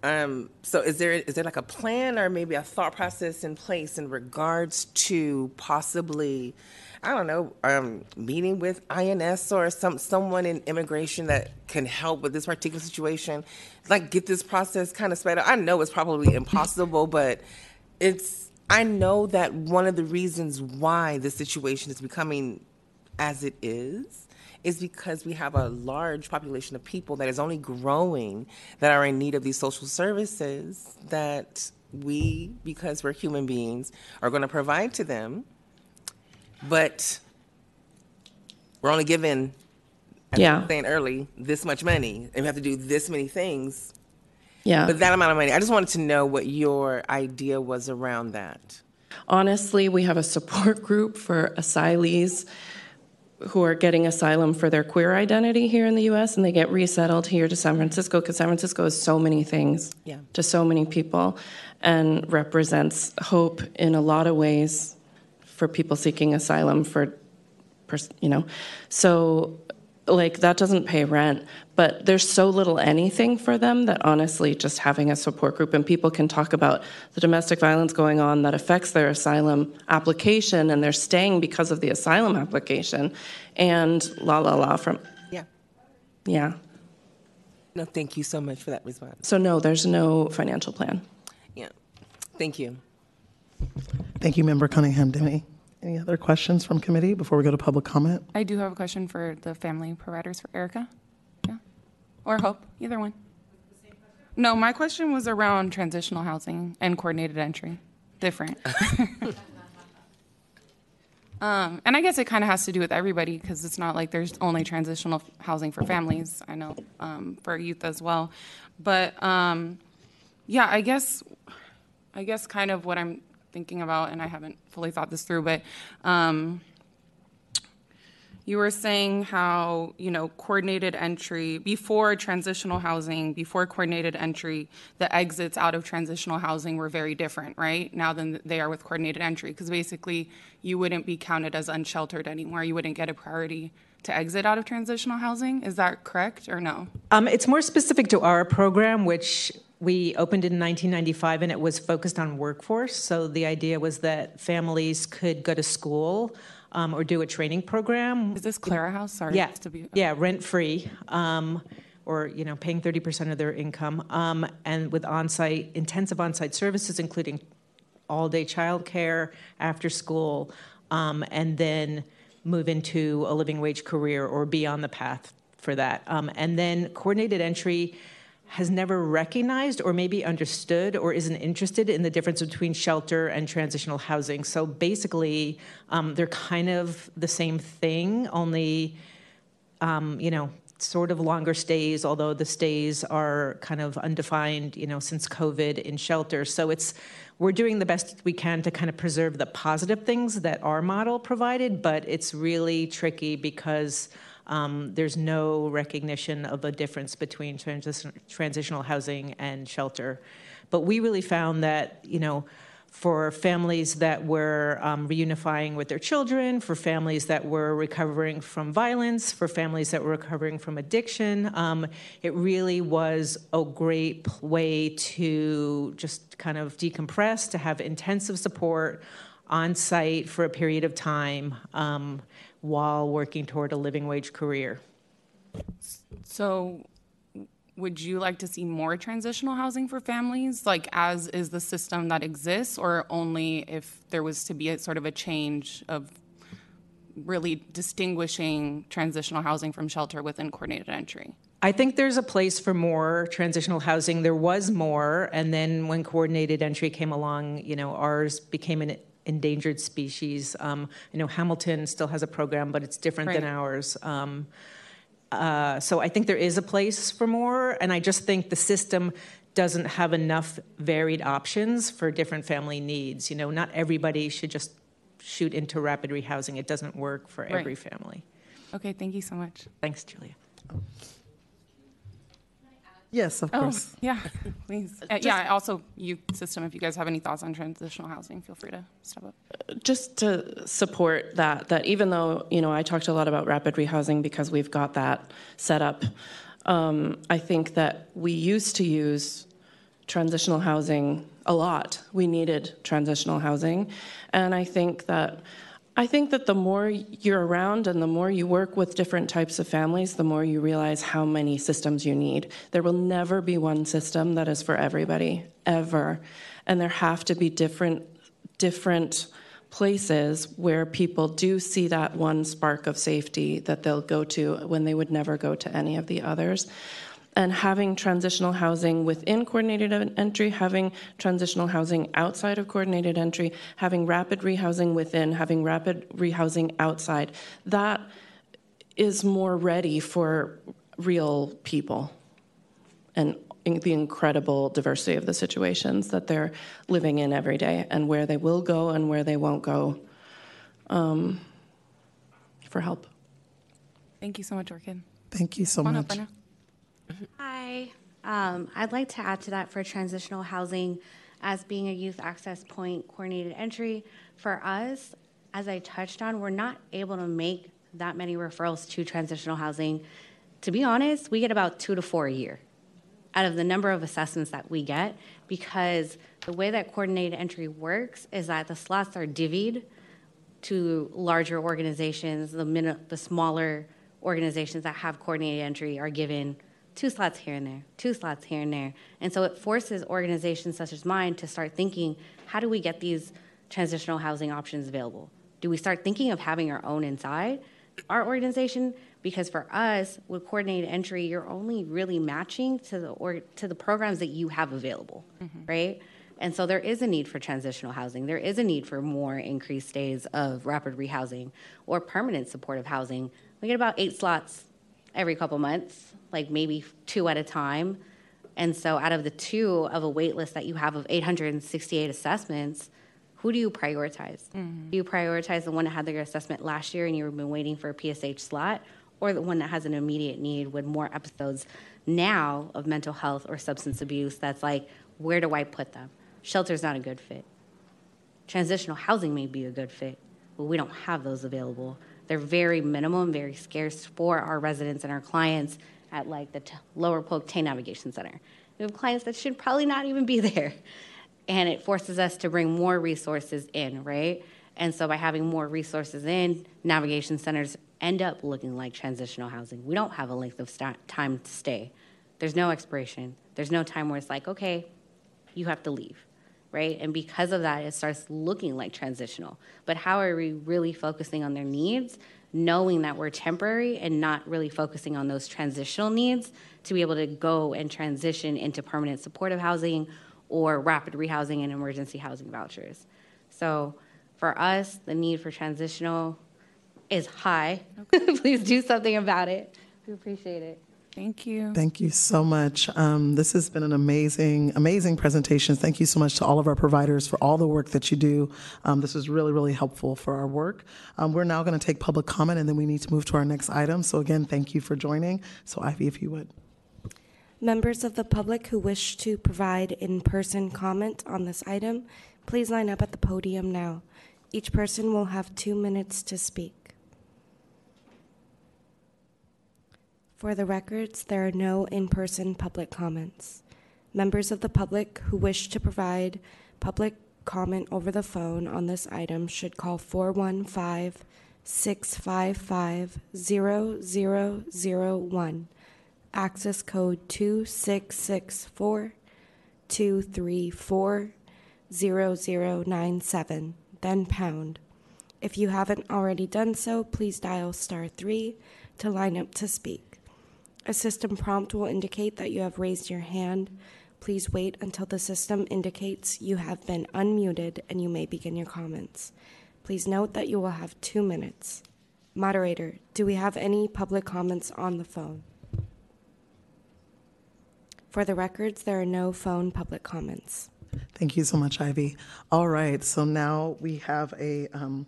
Um, so, is there is there like a plan or maybe a thought process in place in regards to possibly, I don't know, um, meeting with INS or some someone in immigration that can help with this particular situation, like get this process kind of sped up? I know it's probably impossible, but it's I know that one of the reasons why the situation is becoming as it is is because we have a large population of people that is only growing that are in need of these social services that we, because we're human beings, are going to provide to them, but we're only given, as Yeah. I was saying early, this much money, and we have to do this many things. Yeah. But that amount of money, I just wanted to know what your idea was around that. Honestly, we have a support (laughs) group for asylees who are getting asylum for their queer identity here in the US and they get resettled here to San Francisco because San Francisco is so many things Yeah. to so many people and represents hope in a lot of ways for people seeking asylum for you know so like that doesn't pay rent but there's so little anything for them that honestly just having a support group and people can talk about the domestic violence going on that affects their asylum application and they're staying because of the asylum application and la la la from Yeah. yeah No, thank you so much for that response. so no there's no financial plan Yeah. Thank you. Thank you, Member Cunningham Demi. Any other questions from committee before we go to public comment? I do have a question for the family providers for Erica. Yeah. Or Hope, either one. No, my question was around transitional housing and coordinated entry. Different. (laughs) um, and I guess it kind of has to do with everybody because it's not like there's only transitional housing for families. I know um, for youth as well. But um, yeah, I guess I guess kind of what I'm thinking about, and I haven't fully thought this through, but um, you were saying how, you know, coordinated entry, before transitional housing, before coordinated entry, the exits out of transitional housing were very different, right? Now than they are with coordinated entry. Because basically, you wouldn't be counted as unsheltered anymore. You wouldn't get a priority to exit out of transitional housing. Is that correct or no? Um, it's more specific to our program, which we opened in 1995, and it was focused on workforce. So the idea was that families could go to school um, or do a training program. Is this Clara House? Sorry. Yeah, be- yeah, rent free, um, or you know, paying 30% of their income, um, and with on-site intensive on-site services, including all-day childcare, after school, um, and then move into a living wage career or be on the path for that. Um, and then coordinated entry has never recognized or maybe understood or isn't interested in the difference between shelter and transitional housing. So basically, um, they're kind of the same thing, only, um, you know, sort of longer stays, although the stays are kind of undefined, you know, since COVID in shelter. So it's, we're doing the best we can to kind of preserve the positive things that our model provided, but it's really tricky because um, there's no recognition of a difference between transition, transitional housing and shelter. But we really found that, you know, for families that were um, reunifying with their children, for families that were recovering from violence, for families that were recovering from addiction, um, it really was a great way to just kind of decompress, to have intensive support on site for a period of time um, while working toward a living wage career. So, would you like to see more transitional housing for families, like as is the system that exists, or only if there was to be a sort of a change of really distinguishing transitional housing from shelter within coordinated entry? I think there's a place for more transitional housing. There was more, and then when coordinated entry came along, you know, ours became an endangered species. Um, I know Hamilton still has a program, but it's different than ours. Um, uh, so I think there is a place for more, and I just think the system doesn't have enough varied options for different family needs. You know, not everybody should just shoot into rapid rehousing. It doesn't work for Right. every family. Okay, thank you so much. Thanks, Julia. Yes, of Oh, course. yeah, (laughs) please. Uh, yeah, also you, system. If you guys have any thoughts on transitional housing, feel free to step up. just to support that that even though you know i talked a lot about rapid rehousing because we've got that set up um, i think that we used to use transitional housing a lot we needed transitional housing and i think that i think that the more you're around and the more you work with different types of families the more you realize how many systems you need there will never be one system that is for everybody ever and there have to be different different places where people do see that one spark of safety that they'll go to when they would never go to any of the others. And having transitional housing within coordinated entry, having transitional housing outside of coordinated entry, having rapid rehousing within, having rapid rehousing outside. That is more ready for real people and the incredible diversity of the situations that they're living in every day and where they will go and where they won't go um, for help. Thank you so much, Orchid. Thank you so Come on up, much. Hi. Um, I'd like to add to that for transitional housing as being a youth access point coordinated entry. For us, as I touched on, we're not able to make that many referrals to transitional housing. To be honest, we get about two to four a year out of the number of assessments that we get because the way that coordinated entry works is that the slots are divvied to larger organizations. The, min- the smaller organizations that have coordinated entry are given two slots here and there, two slots here and there. And so it forces organizations such as mine to start thinking how do we get these transitional housing options available? Do we start thinking of having our own inside our organization? Because for us, with coordinated entry, you're only really matching to the or, to the programs that you have available, mm-hmm. right? And so there is a need for transitional housing. There is a need for more increased days of rapid rehousing or permanent supportive housing. We get about eight slots every couple months, like maybe two at a time. And so out of the two of a wait list that you have of 868 assessments, who do you prioritize? Mm-hmm. Do you prioritize the one that had their assessment last year and you've been waiting for a PSH slot, or the one that has an immediate need with more episodes now of mental health or substance abuse that's like, where do I put them? Shelter's not a good fit. Transitional housing may be a good fit, but we don't have those available. They're very minimal and very scarce for our residents and our clients at like the t- Lower Polk TAY Navigation Center. We have clients that should probably not even be (laughs) there. And it forces us to bring more resources in, right? And so by having more resources in, navigation centers end up looking like transitional housing. We don't have a length of sta time to stay. There's no expiration. There's no time where it's like, okay, you have to leave, right? And because of that, it starts looking like transitional. But how are we really focusing on their needs, knowing that we're temporary and not really focusing on those transitional needs to be able to go and transition into permanent supportive housing or rapid rehousing and emergency housing vouchers? So for us, the need for transitional is high. (laughs) Please do something about it. We appreciate it. Thank you. Thank you so much. Um, this has been an amazing, amazing presentation. Thank you so much to all of our providers for all the work that you do. Um, this is really, really helpful for our work. Um, we're now going to take public comment and then we need to move to our next item. So, again, thank you for joining. So, Ivy, if you would. Members of the public who wish to provide in person comment on this item, please line up at the podium now. Each person will have two minutes to speak. For the records, there are no in person public comments. Members of the public who wish to provide public comment over the phone on this item should call 415 655 0001. Access code 2664 234 0097, then pound. If you haven't already done so, please dial star 3 to line up to speak. A system prompt will indicate that you have raised your hand. Please wait until the system indicates you have been unmuted and you may begin your comments. Please note that you will have two minutes. Moderator, do we have any public comments on the phone? For the records, there are no phone public comments. Thank you so much, Ivy. All right, so now we have a um,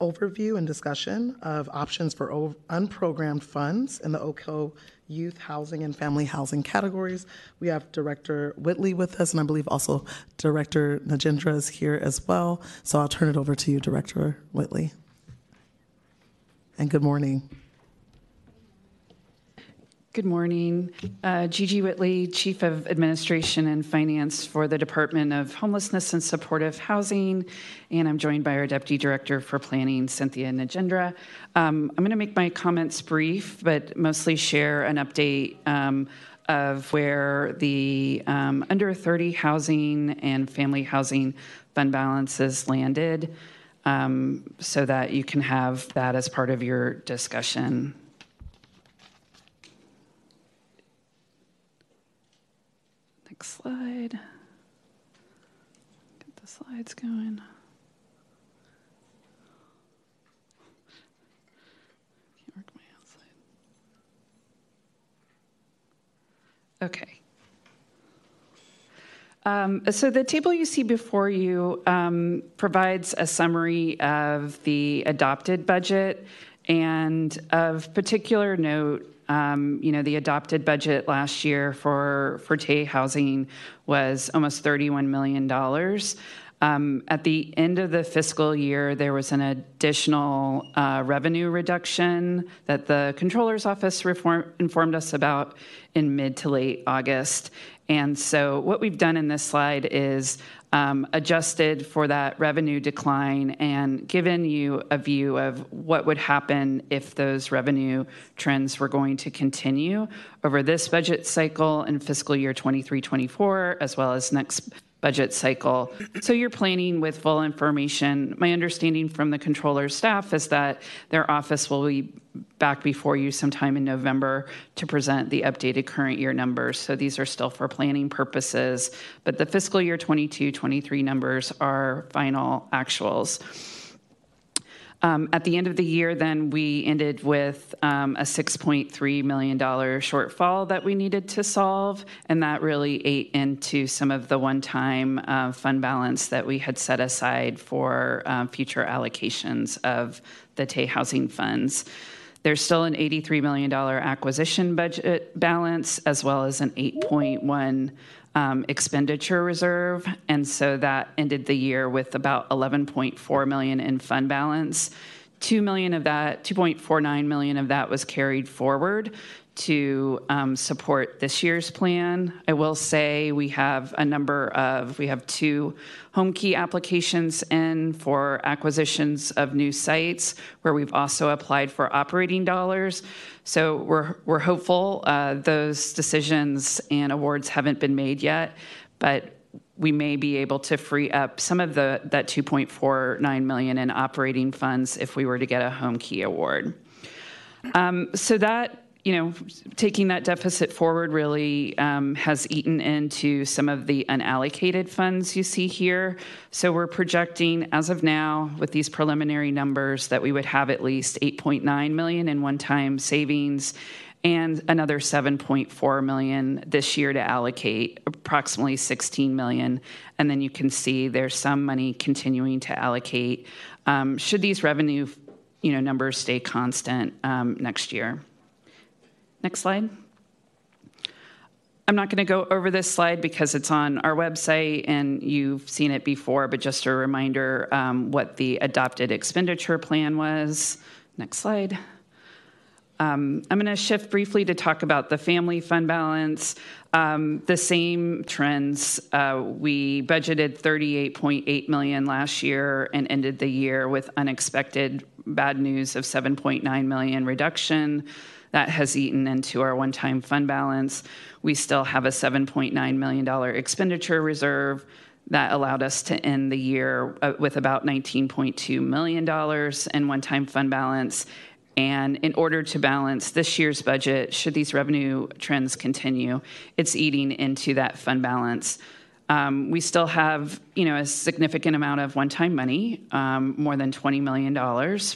overview and discussion of options for unprogrammed funds in the OCO youth housing and family housing categories. We have Director Whitley with us, and I believe also Director Nagendra is here as well. So I'll turn it over to you, Director Whitley. And good morning. Good morning. Uh, Gigi Whitley, Chief of Administration and Finance for the Department of Homelessness and Supportive Housing, and I'm joined by our Deputy Director for Planning, Cynthia Nagendra. Um, I'm going to make my comments brief, but mostly share an update um, of where the um, under 30 housing and family housing fund balances landed um, so that you can have that as part of your discussion. Next slide. Get the slides going. Can't work my outside. Okay. Um, so the table you see before you um, provides a summary of the adopted budget, and of particular note, um, you know, the adopted budget last year for for TAY Housing was almost thirty-one million dollars. Um, at the end of the fiscal year, there was an additional uh, revenue reduction that the controller's office reform, informed us about in mid to late August. And so, what we've done in this slide is Um, adjusted for that revenue decline and given you a view of what would happen if those revenue trends were going to continue over this budget cycle in fiscal year 23 24, as well as next budget cycle. So you're planning with full information. My understanding from the controller's staff is that their office will be back before you sometime in November to present the updated current year numbers. So these are still for planning purposes, but the fiscal year 22 23 numbers are final actuals. Um, at the end of the year, then we ended with um, a $6.3 million shortfall that we needed to solve, and that really ate into some of the one time uh, fund balance that we had set aside for um, future allocations of the TAY Housing funds. There's still an $83 million acquisition budget balance, as well as an 8.1 um, expenditure reserve, and so that ended the year with about 11.4 million in fund balance. 2 million of that, 2.49 million of that was carried forward to um, support this year's plan. I will say we have a number of, we have two Homekey applications in for acquisitions of new sites where we've also applied for operating dollars. So we're, we're hopeful. Uh, those decisions and awards haven't been made yet, but we may be able to free up some of the that 2.49 million in operating funds if we were to get a Homekey award. Um, so that you know, taking that deficit forward really um, has eaten into some of the unallocated funds you see here. So we're projecting, as of now, with these preliminary numbers, that we would have at least 8.9 million in one-time savings and another 7.4 million this year to allocate approximately 16 million and then you can see there's some money continuing to allocate um, should these revenue you know numbers stay constant um, next year Next slide. I'm not going to go over this slide because it's on our website and you've seen it before, but just a reminder um, what the adopted expenditure plan was. Next slide. Um, I'm going to shift briefly to talk about the family fund balance. Um, the same trends. Uh, we budgeted 38.8 million last year and ended the year with unexpected bad news of 7.9 million reduction. That has eaten into our one time fund balance. We still have a $7.9 million expenditure reserve that allowed us to end the year uh, with about $19.2 million in one time fund balance. And in order to balance this year's budget, should these revenue trends continue, it's eating into that fund balance. Um, we still have, you know, a significant amount of one-time money, um, more than $20 million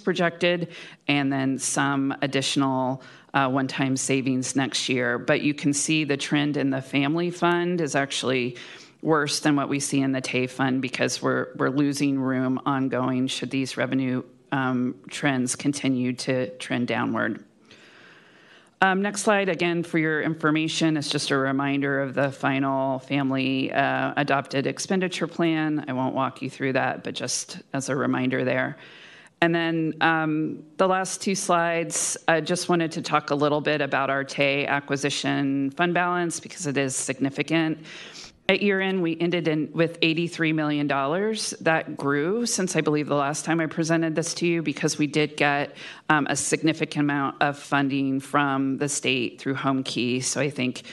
projected, and then some additional uh, one time savings next year. But you can see the trend in the family fund is actually worse than what we see in the TAY fund because we're, we're losing room ongoing should these revenue um, trends continue to trend downward. Um, next slide, again, for your information, it's just a reminder of the final family uh, adopted expenditure plan. I won't walk you through that, but just as a reminder there. And then um, the last two slides, I just wanted to talk a little bit about our TAY acquisition fund balance because it is significant. At year end, we ended in with $83 million. That grew since I believe the last time I presented this to you because we did get um, a significant amount of funding from the state through Homekey. So I think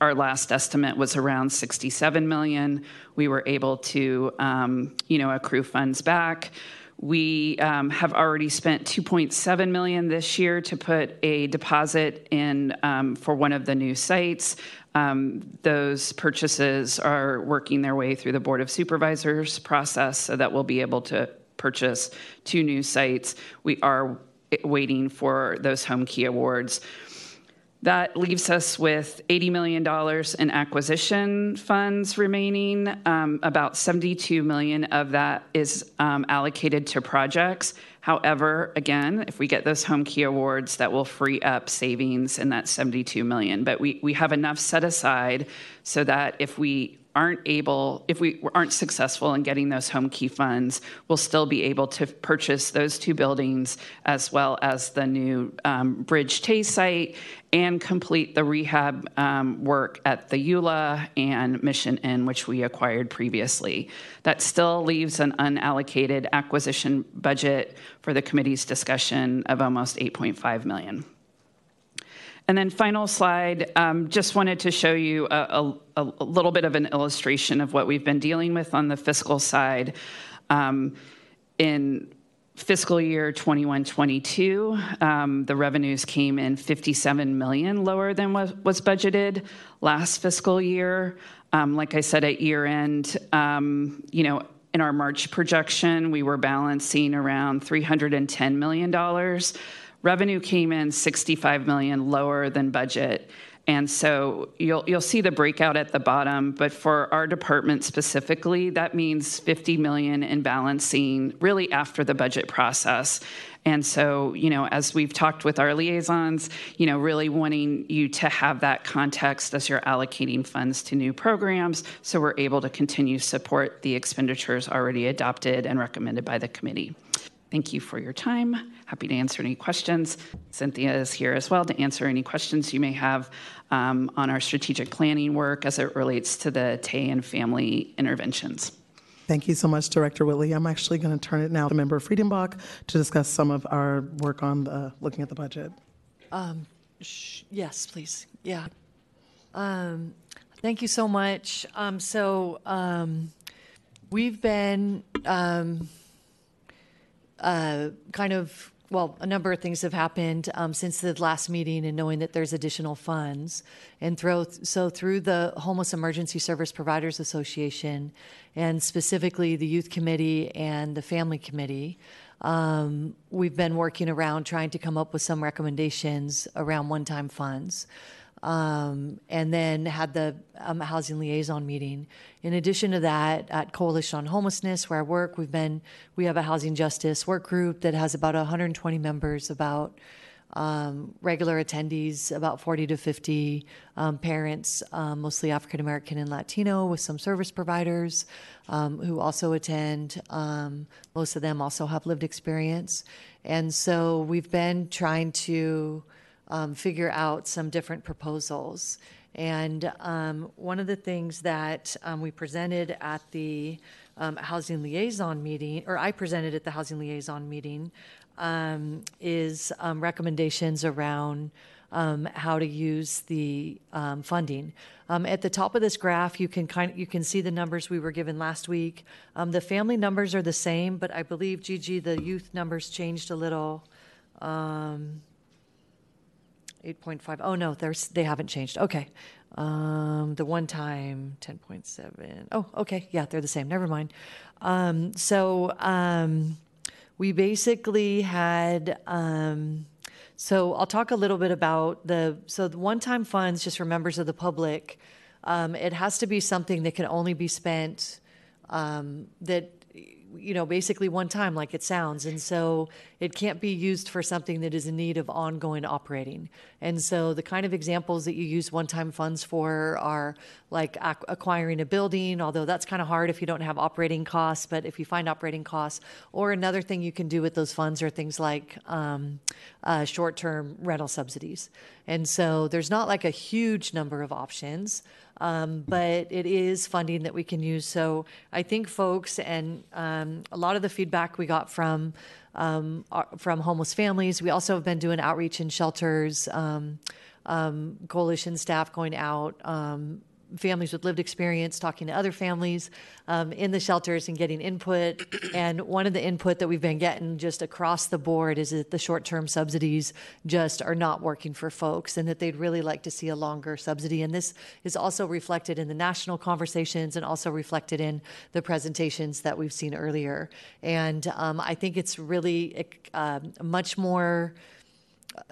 our last estimate was around 67 million. We were able to, um, you know, accrue funds back. We um, have already spent 2.7 million this year to put a deposit in um, for one of the new sites. um, those purchases are working their way through the Board of Supervisors process so that we'll be able to purchase two new sites. We are waiting for those Homekey awards. That leaves us with $80 million in acquisition funds remaining. Um, about 72 million of that is um, allocated to projects. However, again, if we get those Homekey awards, that will free up savings in that 72 million. But we, we have enough set aside so that if we aren't able, if we aren't successful in getting those Homekey funds, we'll still be able to purchase those two buildings as well as the new um, Bridge TAY site and complete the rehab um, work at the EULA and Mission Inn, which we acquired previously. That still leaves an unallocated acquisition budget for the committee's discussion of almost 8.5 million. And then final slide, um, just wanted to show you a, little bit of an illustration of what we've been dealing with on the fiscal side. Um, in fiscal year 21-22, um, the revenues came in 57 million lower than what was budgeted last fiscal year. Like I said at year end, you know, in our March projection, we were balancing around $310 million Revenue came in 65 million lower than budget. And so you'll you'll see the breakout at the bottom, but for our department specifically, that means 50 million in balancing really after the budget process. And so, you know, as we've talked with our liaisons, you know, really wanting you to have that context as you're allocating funds to new programs so we're able to continue support the expenditures already adopted and recommended by the committee. Thank you for your time. Happy to answer any questions. Cynthia is here as well to answer any questions you may have um, on our strategic planning work as it relates to the TAY and family interventions. Thank you so much, Director Whitley. I'm actually going to turn it now to Member Friedenbach to discuss some of our work on the, looking at the budget. Um, sh- yes, please. Yeah. Um, thank you so much. Um, so um, we've been um, uh, kind of well, a number of things have happened um, since the last meeting and knowing that there's additional funds. And through, so through the Homeless Emergency Service Providers Association, and specifically the Youth Committee and the Family Committee, um, we've been working around trying to come up with some recommendations around one time funds um, and then had the um, housing liaison meeting. In addition to that, at Coalition on Homelessness, where I work, we've been we have a housing justice work group that has about 120 members, about um, regular attendees, about 40 to 50 um, parents, um, mostly African American and Latino, with some service providers um, who also attend. most of them also have lived experience, and so we've been trying to um, figure out some different proposals. And um, one of the things that um, we presented at the um, housing liaison meeting, or I presented at the housing liaison meeting, um, is um, recommendations around how to use the funding. at the top of this graph, you can kind of, you can see the numbers we were given last week. the family numbers are the same, but I believe Gigi, the youth numbers changed a little. Um, 8.5. Oh, no, there's, they haven't changed. Okay. Um, the one time 10.7. Oh, okay. Yeah, they're the same. Never mind. Um, so um, we basically had. Um, so I'll talk a little bit about the so the one-time funds just for members of the public. Um, it has to be something that can only be spent um, that you know, basically one time, like it sounds. And so it can't be used for something that is in need of ongoing operating. And so the kind of examples that you use one time funds for are like ac- acquiring a building, although that's kind of hard if you don't have operating costs. But if you find operating costs, or another thing you can do with those funds are things like um, uh, short term rental subsidies. And so there's not like a huge number of options. Um, but it is funding that we can use. So I think folks and um, a lot of the feedback we got from um, from homeless families. We also have been doing outreach in shelters. Um, um, coalition staff going out, um, families with lived experience, talking to other families um, in the shelters and getting input. (clears throat) And one of the input that we've been getting just across the board is that the short term subsidies just are not working for folks and that they'd really like to see a longer subsidy. And this is also reflected in the national conversations and also reflected in the presentations that we've seen earlier. And um, I think it's really uh, much more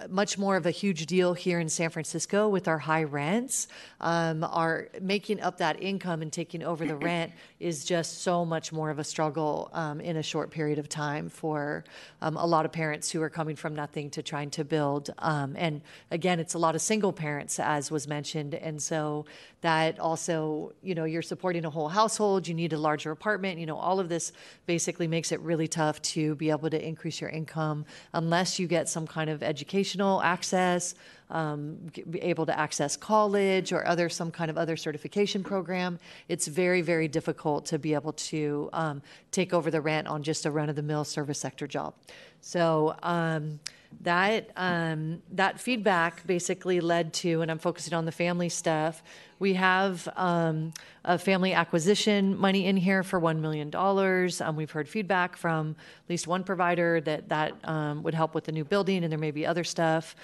much more of a huge deal here in San Francisco with our high rents. Um, our making up that income and taking over the rent (clears throat) is just so much more of a struggle um, in a short period of time for um, a lot of parents who are coming from nothing to trying to build. Um, and again, it's a lot of single parents, as was mentioned, and so that also, you know, you're supporting a whole household. You need a larger apartment. You know, all of this basically makes it really tough to be able to increase your income unless you get some kind of educational access, um, be able to access college or other some kind of other certification program. It's very, very difficult to be able to um, take over the rent on just a run-of-the-mill service sector job. So. Um, that um, that feedback basically led to, and I'm focusing on the family stuff. We have um, a family acquisition money in here for $1 million. Um, we've heard feedback from at least one provider that that um, would help with the new building, and there may be other stuff.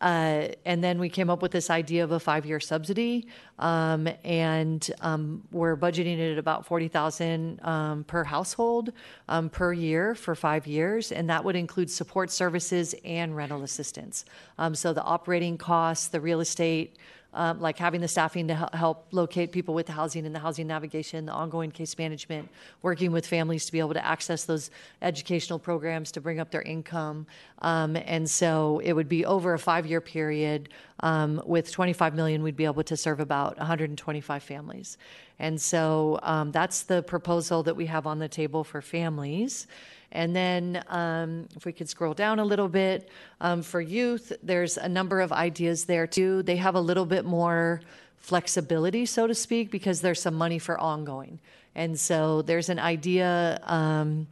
Uh, and then we came up with this idea of a five-year subsidy, um, and um, we're budgeting it at about forty thousand um, per household um, per year for five years, and that would include support services and rental assistance. Um, so the operating costs, the real estate um, like having the staffing to help locate people with the housing and the housing navigation, the ongoing case management, working with families to be able to access those educational programs to bring up their income. Um, and so it would be over a five year period. Um, with 25 million, we'd be able to serve about 125 families. And so um, that's the proposal that we have on the table for families. And then, um, if we could scroll down a little bit, um, for youth, there's a number of ideas there too. They have a little bit more flexibility, so to speak, because there's some money for ongoing. And so there's an idea um,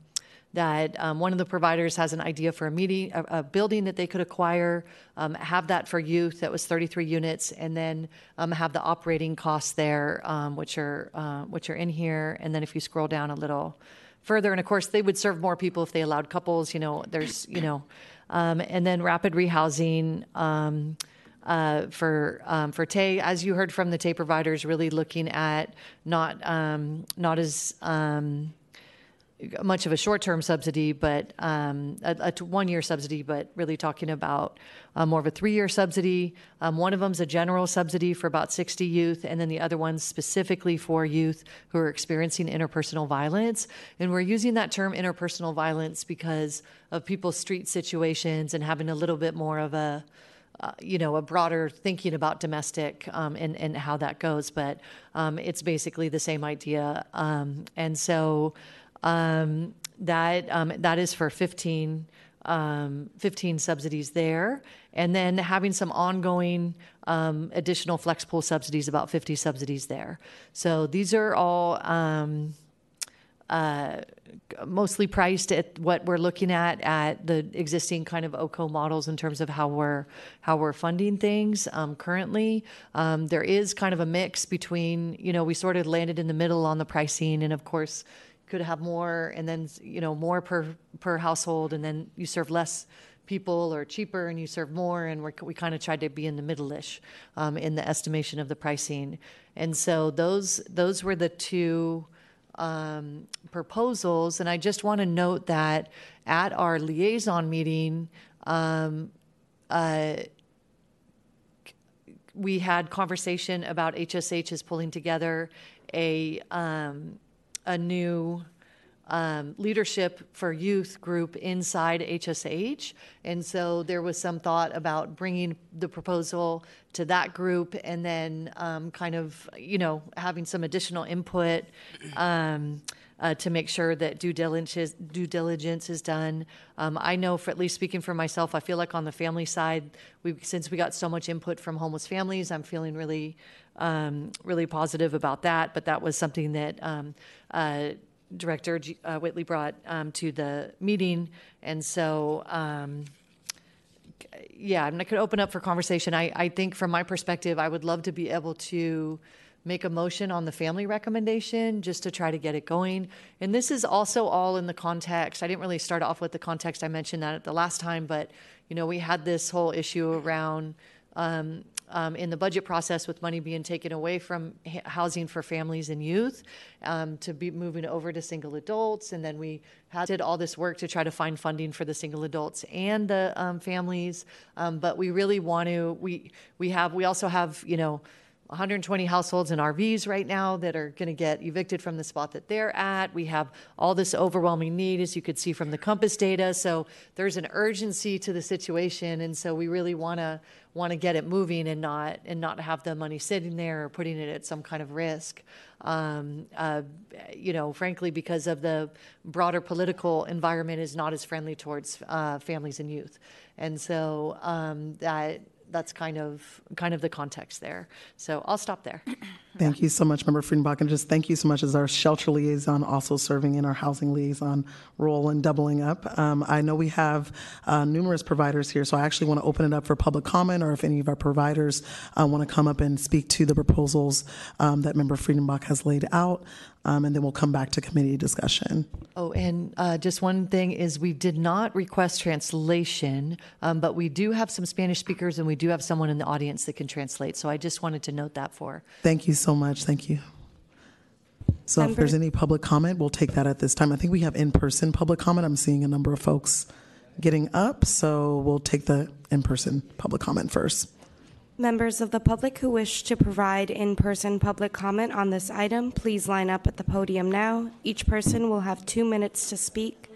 that um, one of the providers has an idea for a meeting, a, a building that they could acquire, um, have that for youth that was 33 units, and then um, have the operating costs there, um, which are uh, which are in here. And then if you scroll down a little further, and of course they would serve more people if they allowed couples. You know, there's you know, um, and then rapid rehousing. Um, uh, for um, for TAY, as you heard from the TAY providers, really looking at not um, not as um, much of a short-term subsidy, but um, a, a one-year subsidy, but really talking about uh, more of a three-year subsidy. Um, one of them's a general subsidy for about 60 youth, and then the other one's specifically for youth who are experiencing interpersonal violence. And we're using that term interpersonal violence because of people's street situations and having a little bit more of a uh, you know, a broader thinking about domestic um, and, and how that goes, but um, it's basically the same idea. Um, and so um, that um, that is for 15, um, 15 subsidies there, and then having some ongoing um, additional flex pool subsidies, about 50 subsidies there. So these are all. Um, uh, mostly priced at what we're looking at at the existing kind of OCOH models in terms of how we're how we're funding things um, currently. Um, there is kind of a mix between you know we sort of landed in the middle on the pricing, and of course could have more, and then you know more per per household, and then you serve less people or cheaper and you serve more and we're, we kind of tried to be in the middle-ish um, in the estimation of the pricing and so those those were the two um, proposals. And I just want to note that at our liaison meeting, um, uh, we had conversation about HSH is pulling together a um, a new um, leadership for youth group inside HSH. And so there was some thought about bringing the proposal to that group and then um, kind of, you know, having some additional input. Um, uh, to make sure that due diligence, due diligence is done. Um, I know, for at least speaking for myself, I feel like on the family side, we since we got so much input from homeless families, I'm feeling really, um, really positive about that. But that was something that um, uh, Director uh, Whitley brought um, to the meeting, and so um, yeah, going to open up for conversation. I, I think from my perspective, I would love to be able to make a motion on the family recommendation just to try to get it going. And this is also all in the context. I didn't really start off with the context. I mentioned that at the last time, but you know, we had this whole issue around um, um, in the budget process with money being taken away from h- housing for families and youth um, to be moving over to single adults. And then we had, did all this work to try to find funding for the single adults and the um, families. Um, but we really want to, we, we have, we also have, you know, 120 households in RVs right now that are going to get evicted from the spot that they're at. We have all this overwhelming need, as you could see from the Compass data. So there's an urgency to the situation, and so we really want to want to get it moving and not and not have the money sitting there or putting it at some kind of risk. Um, uh, you know, frankly, because of the broader political environment is not as friendly towards uh, families and youth, and so um, that that's kind of kind of the context there. So I'll stop there. (clears throat) Thank you so much, Member Friedenbach, and just thank you so much as our shelter liaison, also serving in our housing liaison role and doubling up. Um, I know we have uh, numerous providers here, so I actually want to open it up for public comment, or if any of our providers uh, want to come up and speak to the proposals um, that Member Friedenbach has laid out, um, and then we'll come back to committee discussion. Oh, and uh, just one thing is we did not request translation, um, but we do have some Spanish speakers and we do have someone in the audience that can translate. So I just wanted to note that for. Thank you so much. Thank you. So if there's any public comment, we'll take that at this time. I think we have in-person public comment. I'm seeing a number of folks getting up, so we'll take the in-person public comment first. Members of the public who wish to provide in-person public comment on this item, please line up at the podium now. Each person will have two minutes to speak.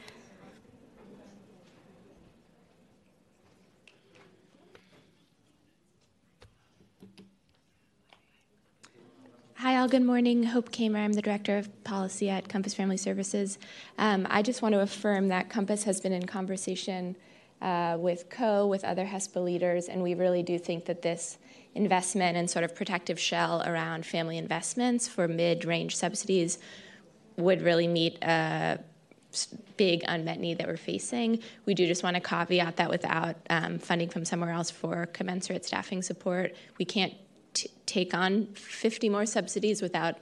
Hi, all. Good morning. Hope Kamer. I'm the Director of Policy at Compass Family Services. Um, I just want to affirm that Compass has been in conversation uh, with CO, with other HESPA leaders, and we really do think that this investment and sort of protective shell around family investments for mid range subsidies would really meet a big unmet need that we're facing. We do just want to caveat that without um, funding from somewhere else for commensurate staffing support, we can't t- take on 50 more subsidies without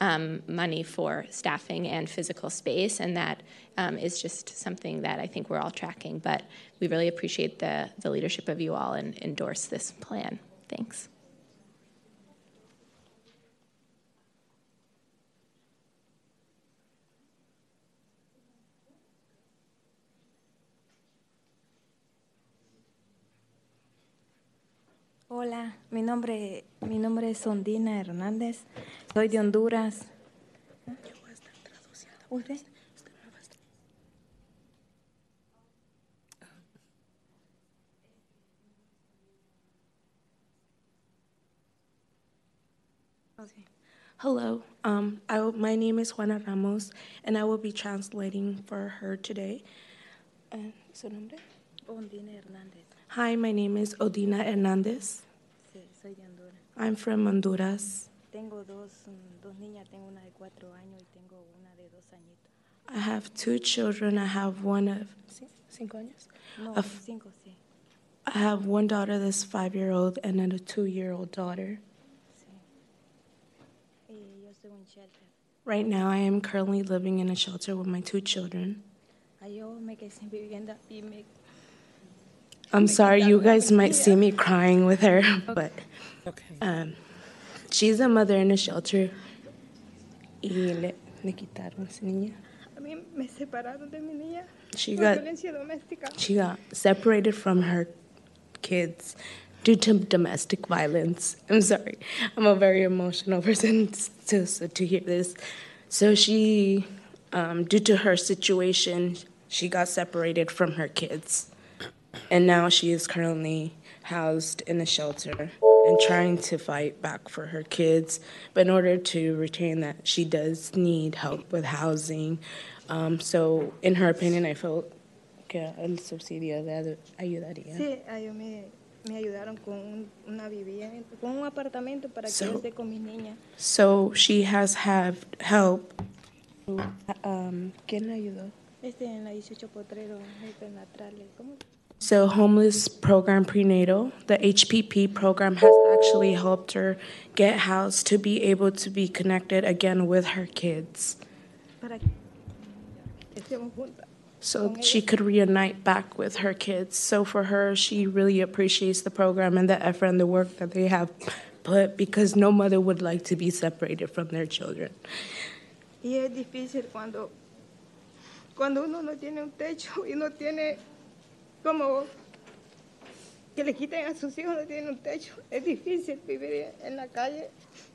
um, money for staffing and physical space, and that um, is just something that I think we're all tracking. But we really appreciate the, the leadership of you all and endorse this plan. Thanks. Hola, mi nombre, mi nombre es Ondina Hernández, soy de Honduras. ¿Usted? Hello, um, I, my name is Juana Ramos, and I will be translating for her today. Uh, ¿Su nombre? Ondina Hernández. Hi, my name is Odina Hernandez. Sí, soy de Honduras. I'm from Honduras. Tengo dos, dos niñas, tengo una de cuatro años y tengo una de dos añitos. I have two children. I have one of ci- cinco años. No, cinco, sí. I have one daughter that's five year old and then a two year old daughter. Y yo estoy en shelter. Right now, I am currently living in a shelter with my two children. Ah, Yo me quedé vivienda y me I'm sorry, you guys might see me crying with her, (laughs) but um, she's a mother in a shelter. Y le, le quitaron a niña. A mí me separaron de mi niña She got- She got separated from her kids due to domestic violence. I'm sorry, I'm a very emotional (laughs) person to, to hear this. So she, um, due to her situation, she got separated from her kids. And now she is currently housed in a shelter and trying to fight back for her kids. But in order to retain that, she does need help with housing. Um, so, in her opinion, I felt que el subsidio de ayudaría. Sí, yo me, me ayudaron con una vivienda, con un apartamento para que So- yo esté con mis niñas. So she has had help. Um, ¿Quién la ayudó? Este en la 18 Potrero, Natrales. ¿Cómo? So, homeless program prenatal, the HPP program has actually helped her get housed to be able to be connected again with her kids. So she could reunite back with her kids. So for her, she really appreciates the program and the effort and the work that they have put because no mother would like to be separated from their children. Y es difícil cuando, cuando uno no tiene un techo y no tiene como que le quiten a sus hijos, no tienen un techo. Es difícil vivir en la calle,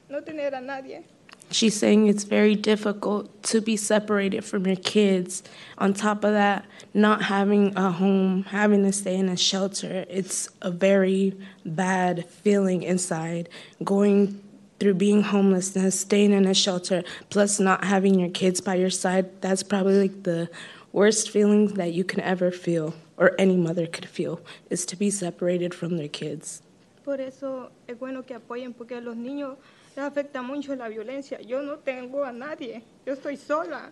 no tener a nadie. She's saying it's very difficult to be separated from your kids. On top of that, not having a home, having to stay in a shelter, it's a very bad feeling inside. Going through being homelessness, staying in a shelter, plus not having your kids by your side, that's probably like the worst feeling that you can ever feel, or any mother could feel, is to be separated from their kids. Por eso es bueno que apoyen porque a los niños les afecta mucho la violencia. Yo no tengo a nadie, yo estoy sola.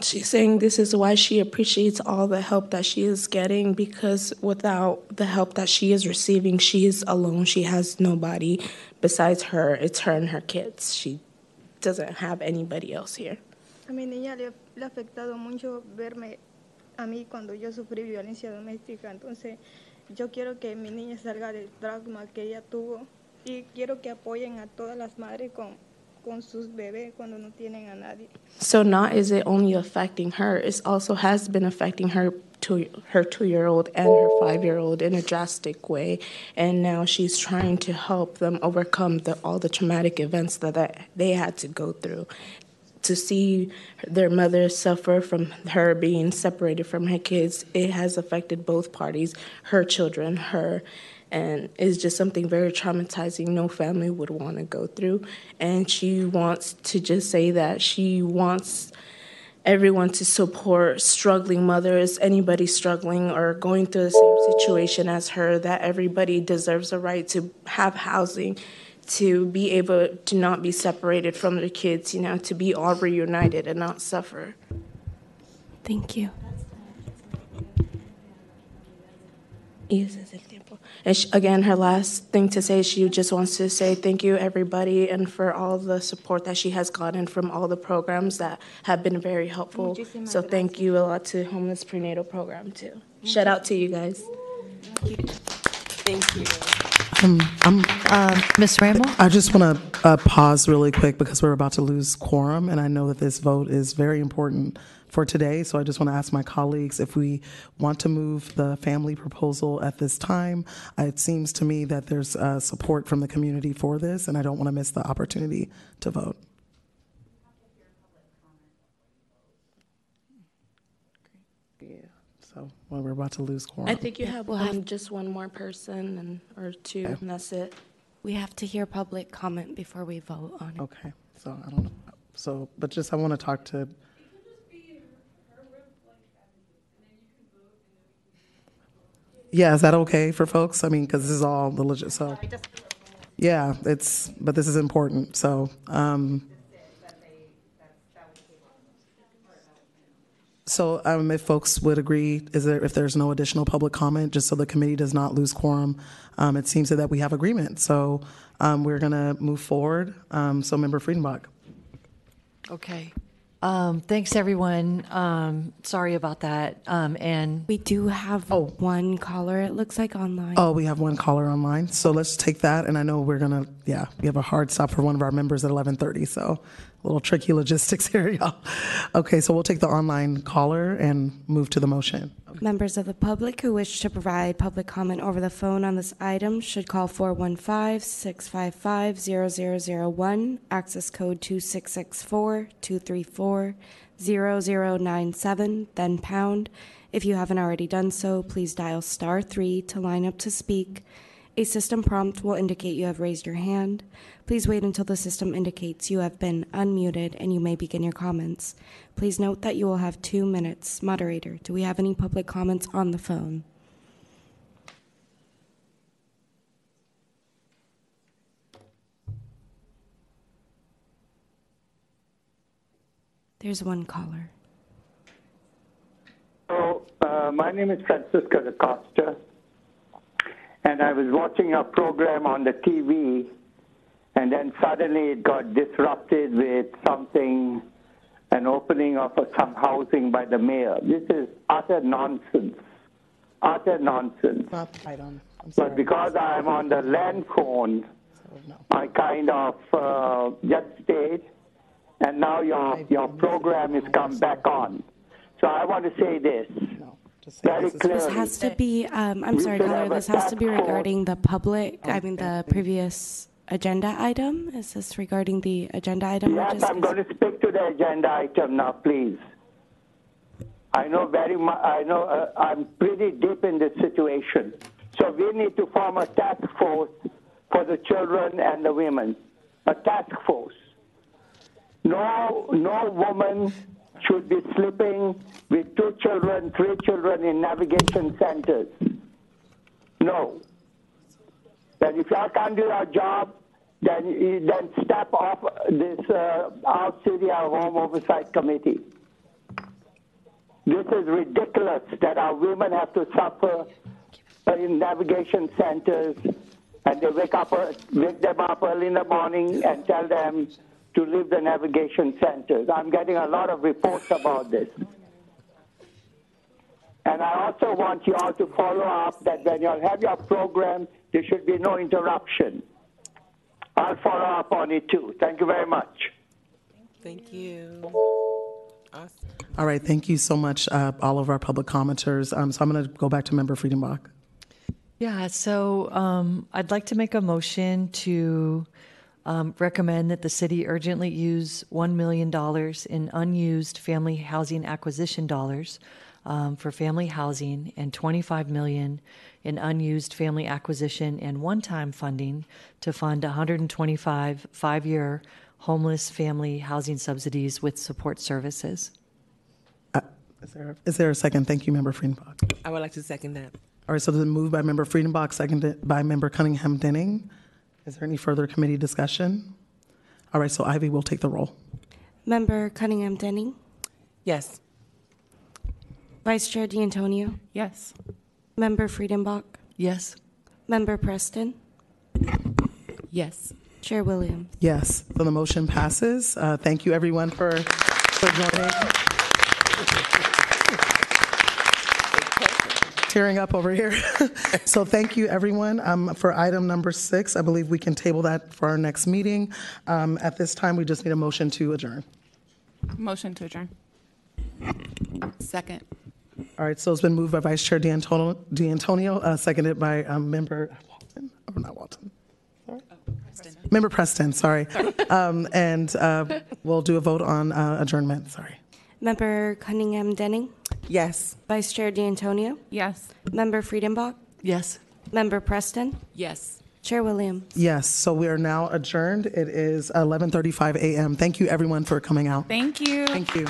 She's saying this is why she appreciates all the help that she is getting because without the help that she is receiving, she is alone. She has nobody besides her. It's her and her kids. She doesn't have anybody else here. A mi niña le, le ha afectado mucho verme a mí cuando yo sufrí violencia doméstica. Entonces, yo quiero que mi niña salga del trauma que ella tuvo y quiero que apoyen a todas las madres con, con sus bebés cuando no tienen a nadie. So not is it only affecting her, it also has been affecting her two, her two-year-old and her five-year-old in a drastic way. And now she's trying to help them overcome the, all the traumatic events that, that they had to go through. To see their mother suffer from her being separated from her kids, it has affected both parties, her children, her. And it's just something very traumatizing no family would want to go through. And she wants to just say that she wants everyone to support struggling mothers anybody struggling or going through the same situation as her that everybody deserves a right to have housing to be able to not be separated from their kids you know to be all reunited and not suffer Thank you. Y ese es el tiempo. And she, again, her last thing to say, she just wants to say thank you, everybody, and for all the support that she has gotten from all the programs that have been very helpful. So thank you a lot to Homeless Prenatal Program, too. Shout out to you guys. Thank you. Um, I'm, Ms. Ramo? I just want to uh, pause really quick because we're about to lose quorum, and I know that this vote is very important for today. So I just want to ask my colleagues if we want to move the family proposal at this time. Uh, It seems to me that there's uh, support from the community for this, and I don't want to miss the opportunity to vote. Yeah, so when we're about to lose quorum. I think you have We'll have- um, just one more person and or two, Okay. and that's it. We have to hear public comment before we vote on it. Okay, so I don't know. So, but just I want to talk to. Yeah, is that okay for folks? I mean, because this is all the legit. So, yeah, it's but this is important. So, um, so um, if folks would agree, is there if there's no additional public comment, just so the committee does not lose quorum, um, it seems that we have agreement. So um, we're going to move forward. Um, so, Member Friedenbach. Okay. Um, thanks, everyone. Um, sorry about that. Um, and We do have one caller, it looks like, online. Oh, we have one caller online, so let's take that. And I know we're gonna, yeah, we have a hard stop for one of our members at 11:30, so a little tricky logistics (laughs) here, y'all. Okay, so we'll take the online caller and move to the motion. Members of the public who wish to provide public comment over the phone on this item should call 415-655-0001, access code 2664-234-0097, then pound. If you haven't already done so, please dial star 3 to line up to speak. A system prompt will indicate you have raised your hand. Please wait until the system indicates you have been unmuted and you may begin your comments. Please note that you will have two minutes. Moderator, do we have any public comments on the phone? There's one caller. So, Uh, my name is Francisco da Costa, and I was watching a program on the TV, and then suddenly it got disrupted with something, an opening of some housing by the mayor. This is utter nonsense. Utter nonsense. Not item. I'm But because I'm on the land phone, I kind of uh, just stayed, and now your your program has come back on. So I want to say this very clearly. This has to be, um, I'm We sorry, should Tyler, have a this has to be task force. regarding the public, I mean, the previous agenda item? Is this regarding the agenda item? Yes, I'm going to speak to the agenda item now, please. I know very much. I know uh, I'm pretty deep in this situation. So we need to form a task force for the children and the women. A task force. No, no woman should be sleeping with two children, three children in navigation centers. No. Then if y'all can't do your job, then then step off this uh, our city, our home oversight committee. This is ridiculous that our women have to suffer in navigation centers, and they wake up, wake them up early in the morning and tell them to leave the navigation centers. I'm getting a lot of reports about this. And I also want you all to follow up that when you have your program, there should be no interruption. I'll follow up on it too. Thank you very much. Thank you. Awesome. All right, thank you so much, uh, all of our public commenters. Um, So I'm going to go back to Member Friedenbach. Yeah, so um, I'd like to make a motion to um, recommend that the city urgently use $1 million in unused family housing acquisition dollars um, for family housing and 25 million in unused family acquisition and one-time funding to fund 125 five-year homeless family housing subsidies with support services. Is there, is there a second? Thank you, Member Friedenbach. I would like to second that. All right, so the move by Member Friedenbach, seconded by Member Cunningham Denning. Is there any further committee discussion? All right, so Ivy will take the roll. Member Cunningham Denning, Yes. Vice Chair D'Antonio, Yes. Member Friedenbach, Yes. Member Preston, Yes. Chair Williams. Yes, so the motion passes. Uh, Thank you, everyone, for, for joining. Tearing up over here. (laughs) So thank you, everyone. Um, For item number six, I believe we can table that for our next meeting. Um, At this time, we just need a motion to adjourn. Motion to adjourn. Second. All right, so it's been moved by Vice Chair D'Antonio, D'Antonio, uh, seconded by um, Member Walton, or not Walton, sorry? Member Preston, sorry. (laughs) Um, And uh, we'll do a vote on uh, adjournment, sorry. Member Cunningham Denning, Yes. Vice Chair D'Antonio, Yes. Member Friedenbach, Yes. Member Preston, Yes. Chair Williams. Yes, so we are now adjourned. It is 11:35 a.m. Thank you, everyone, for coming out. Thank you. Thank you.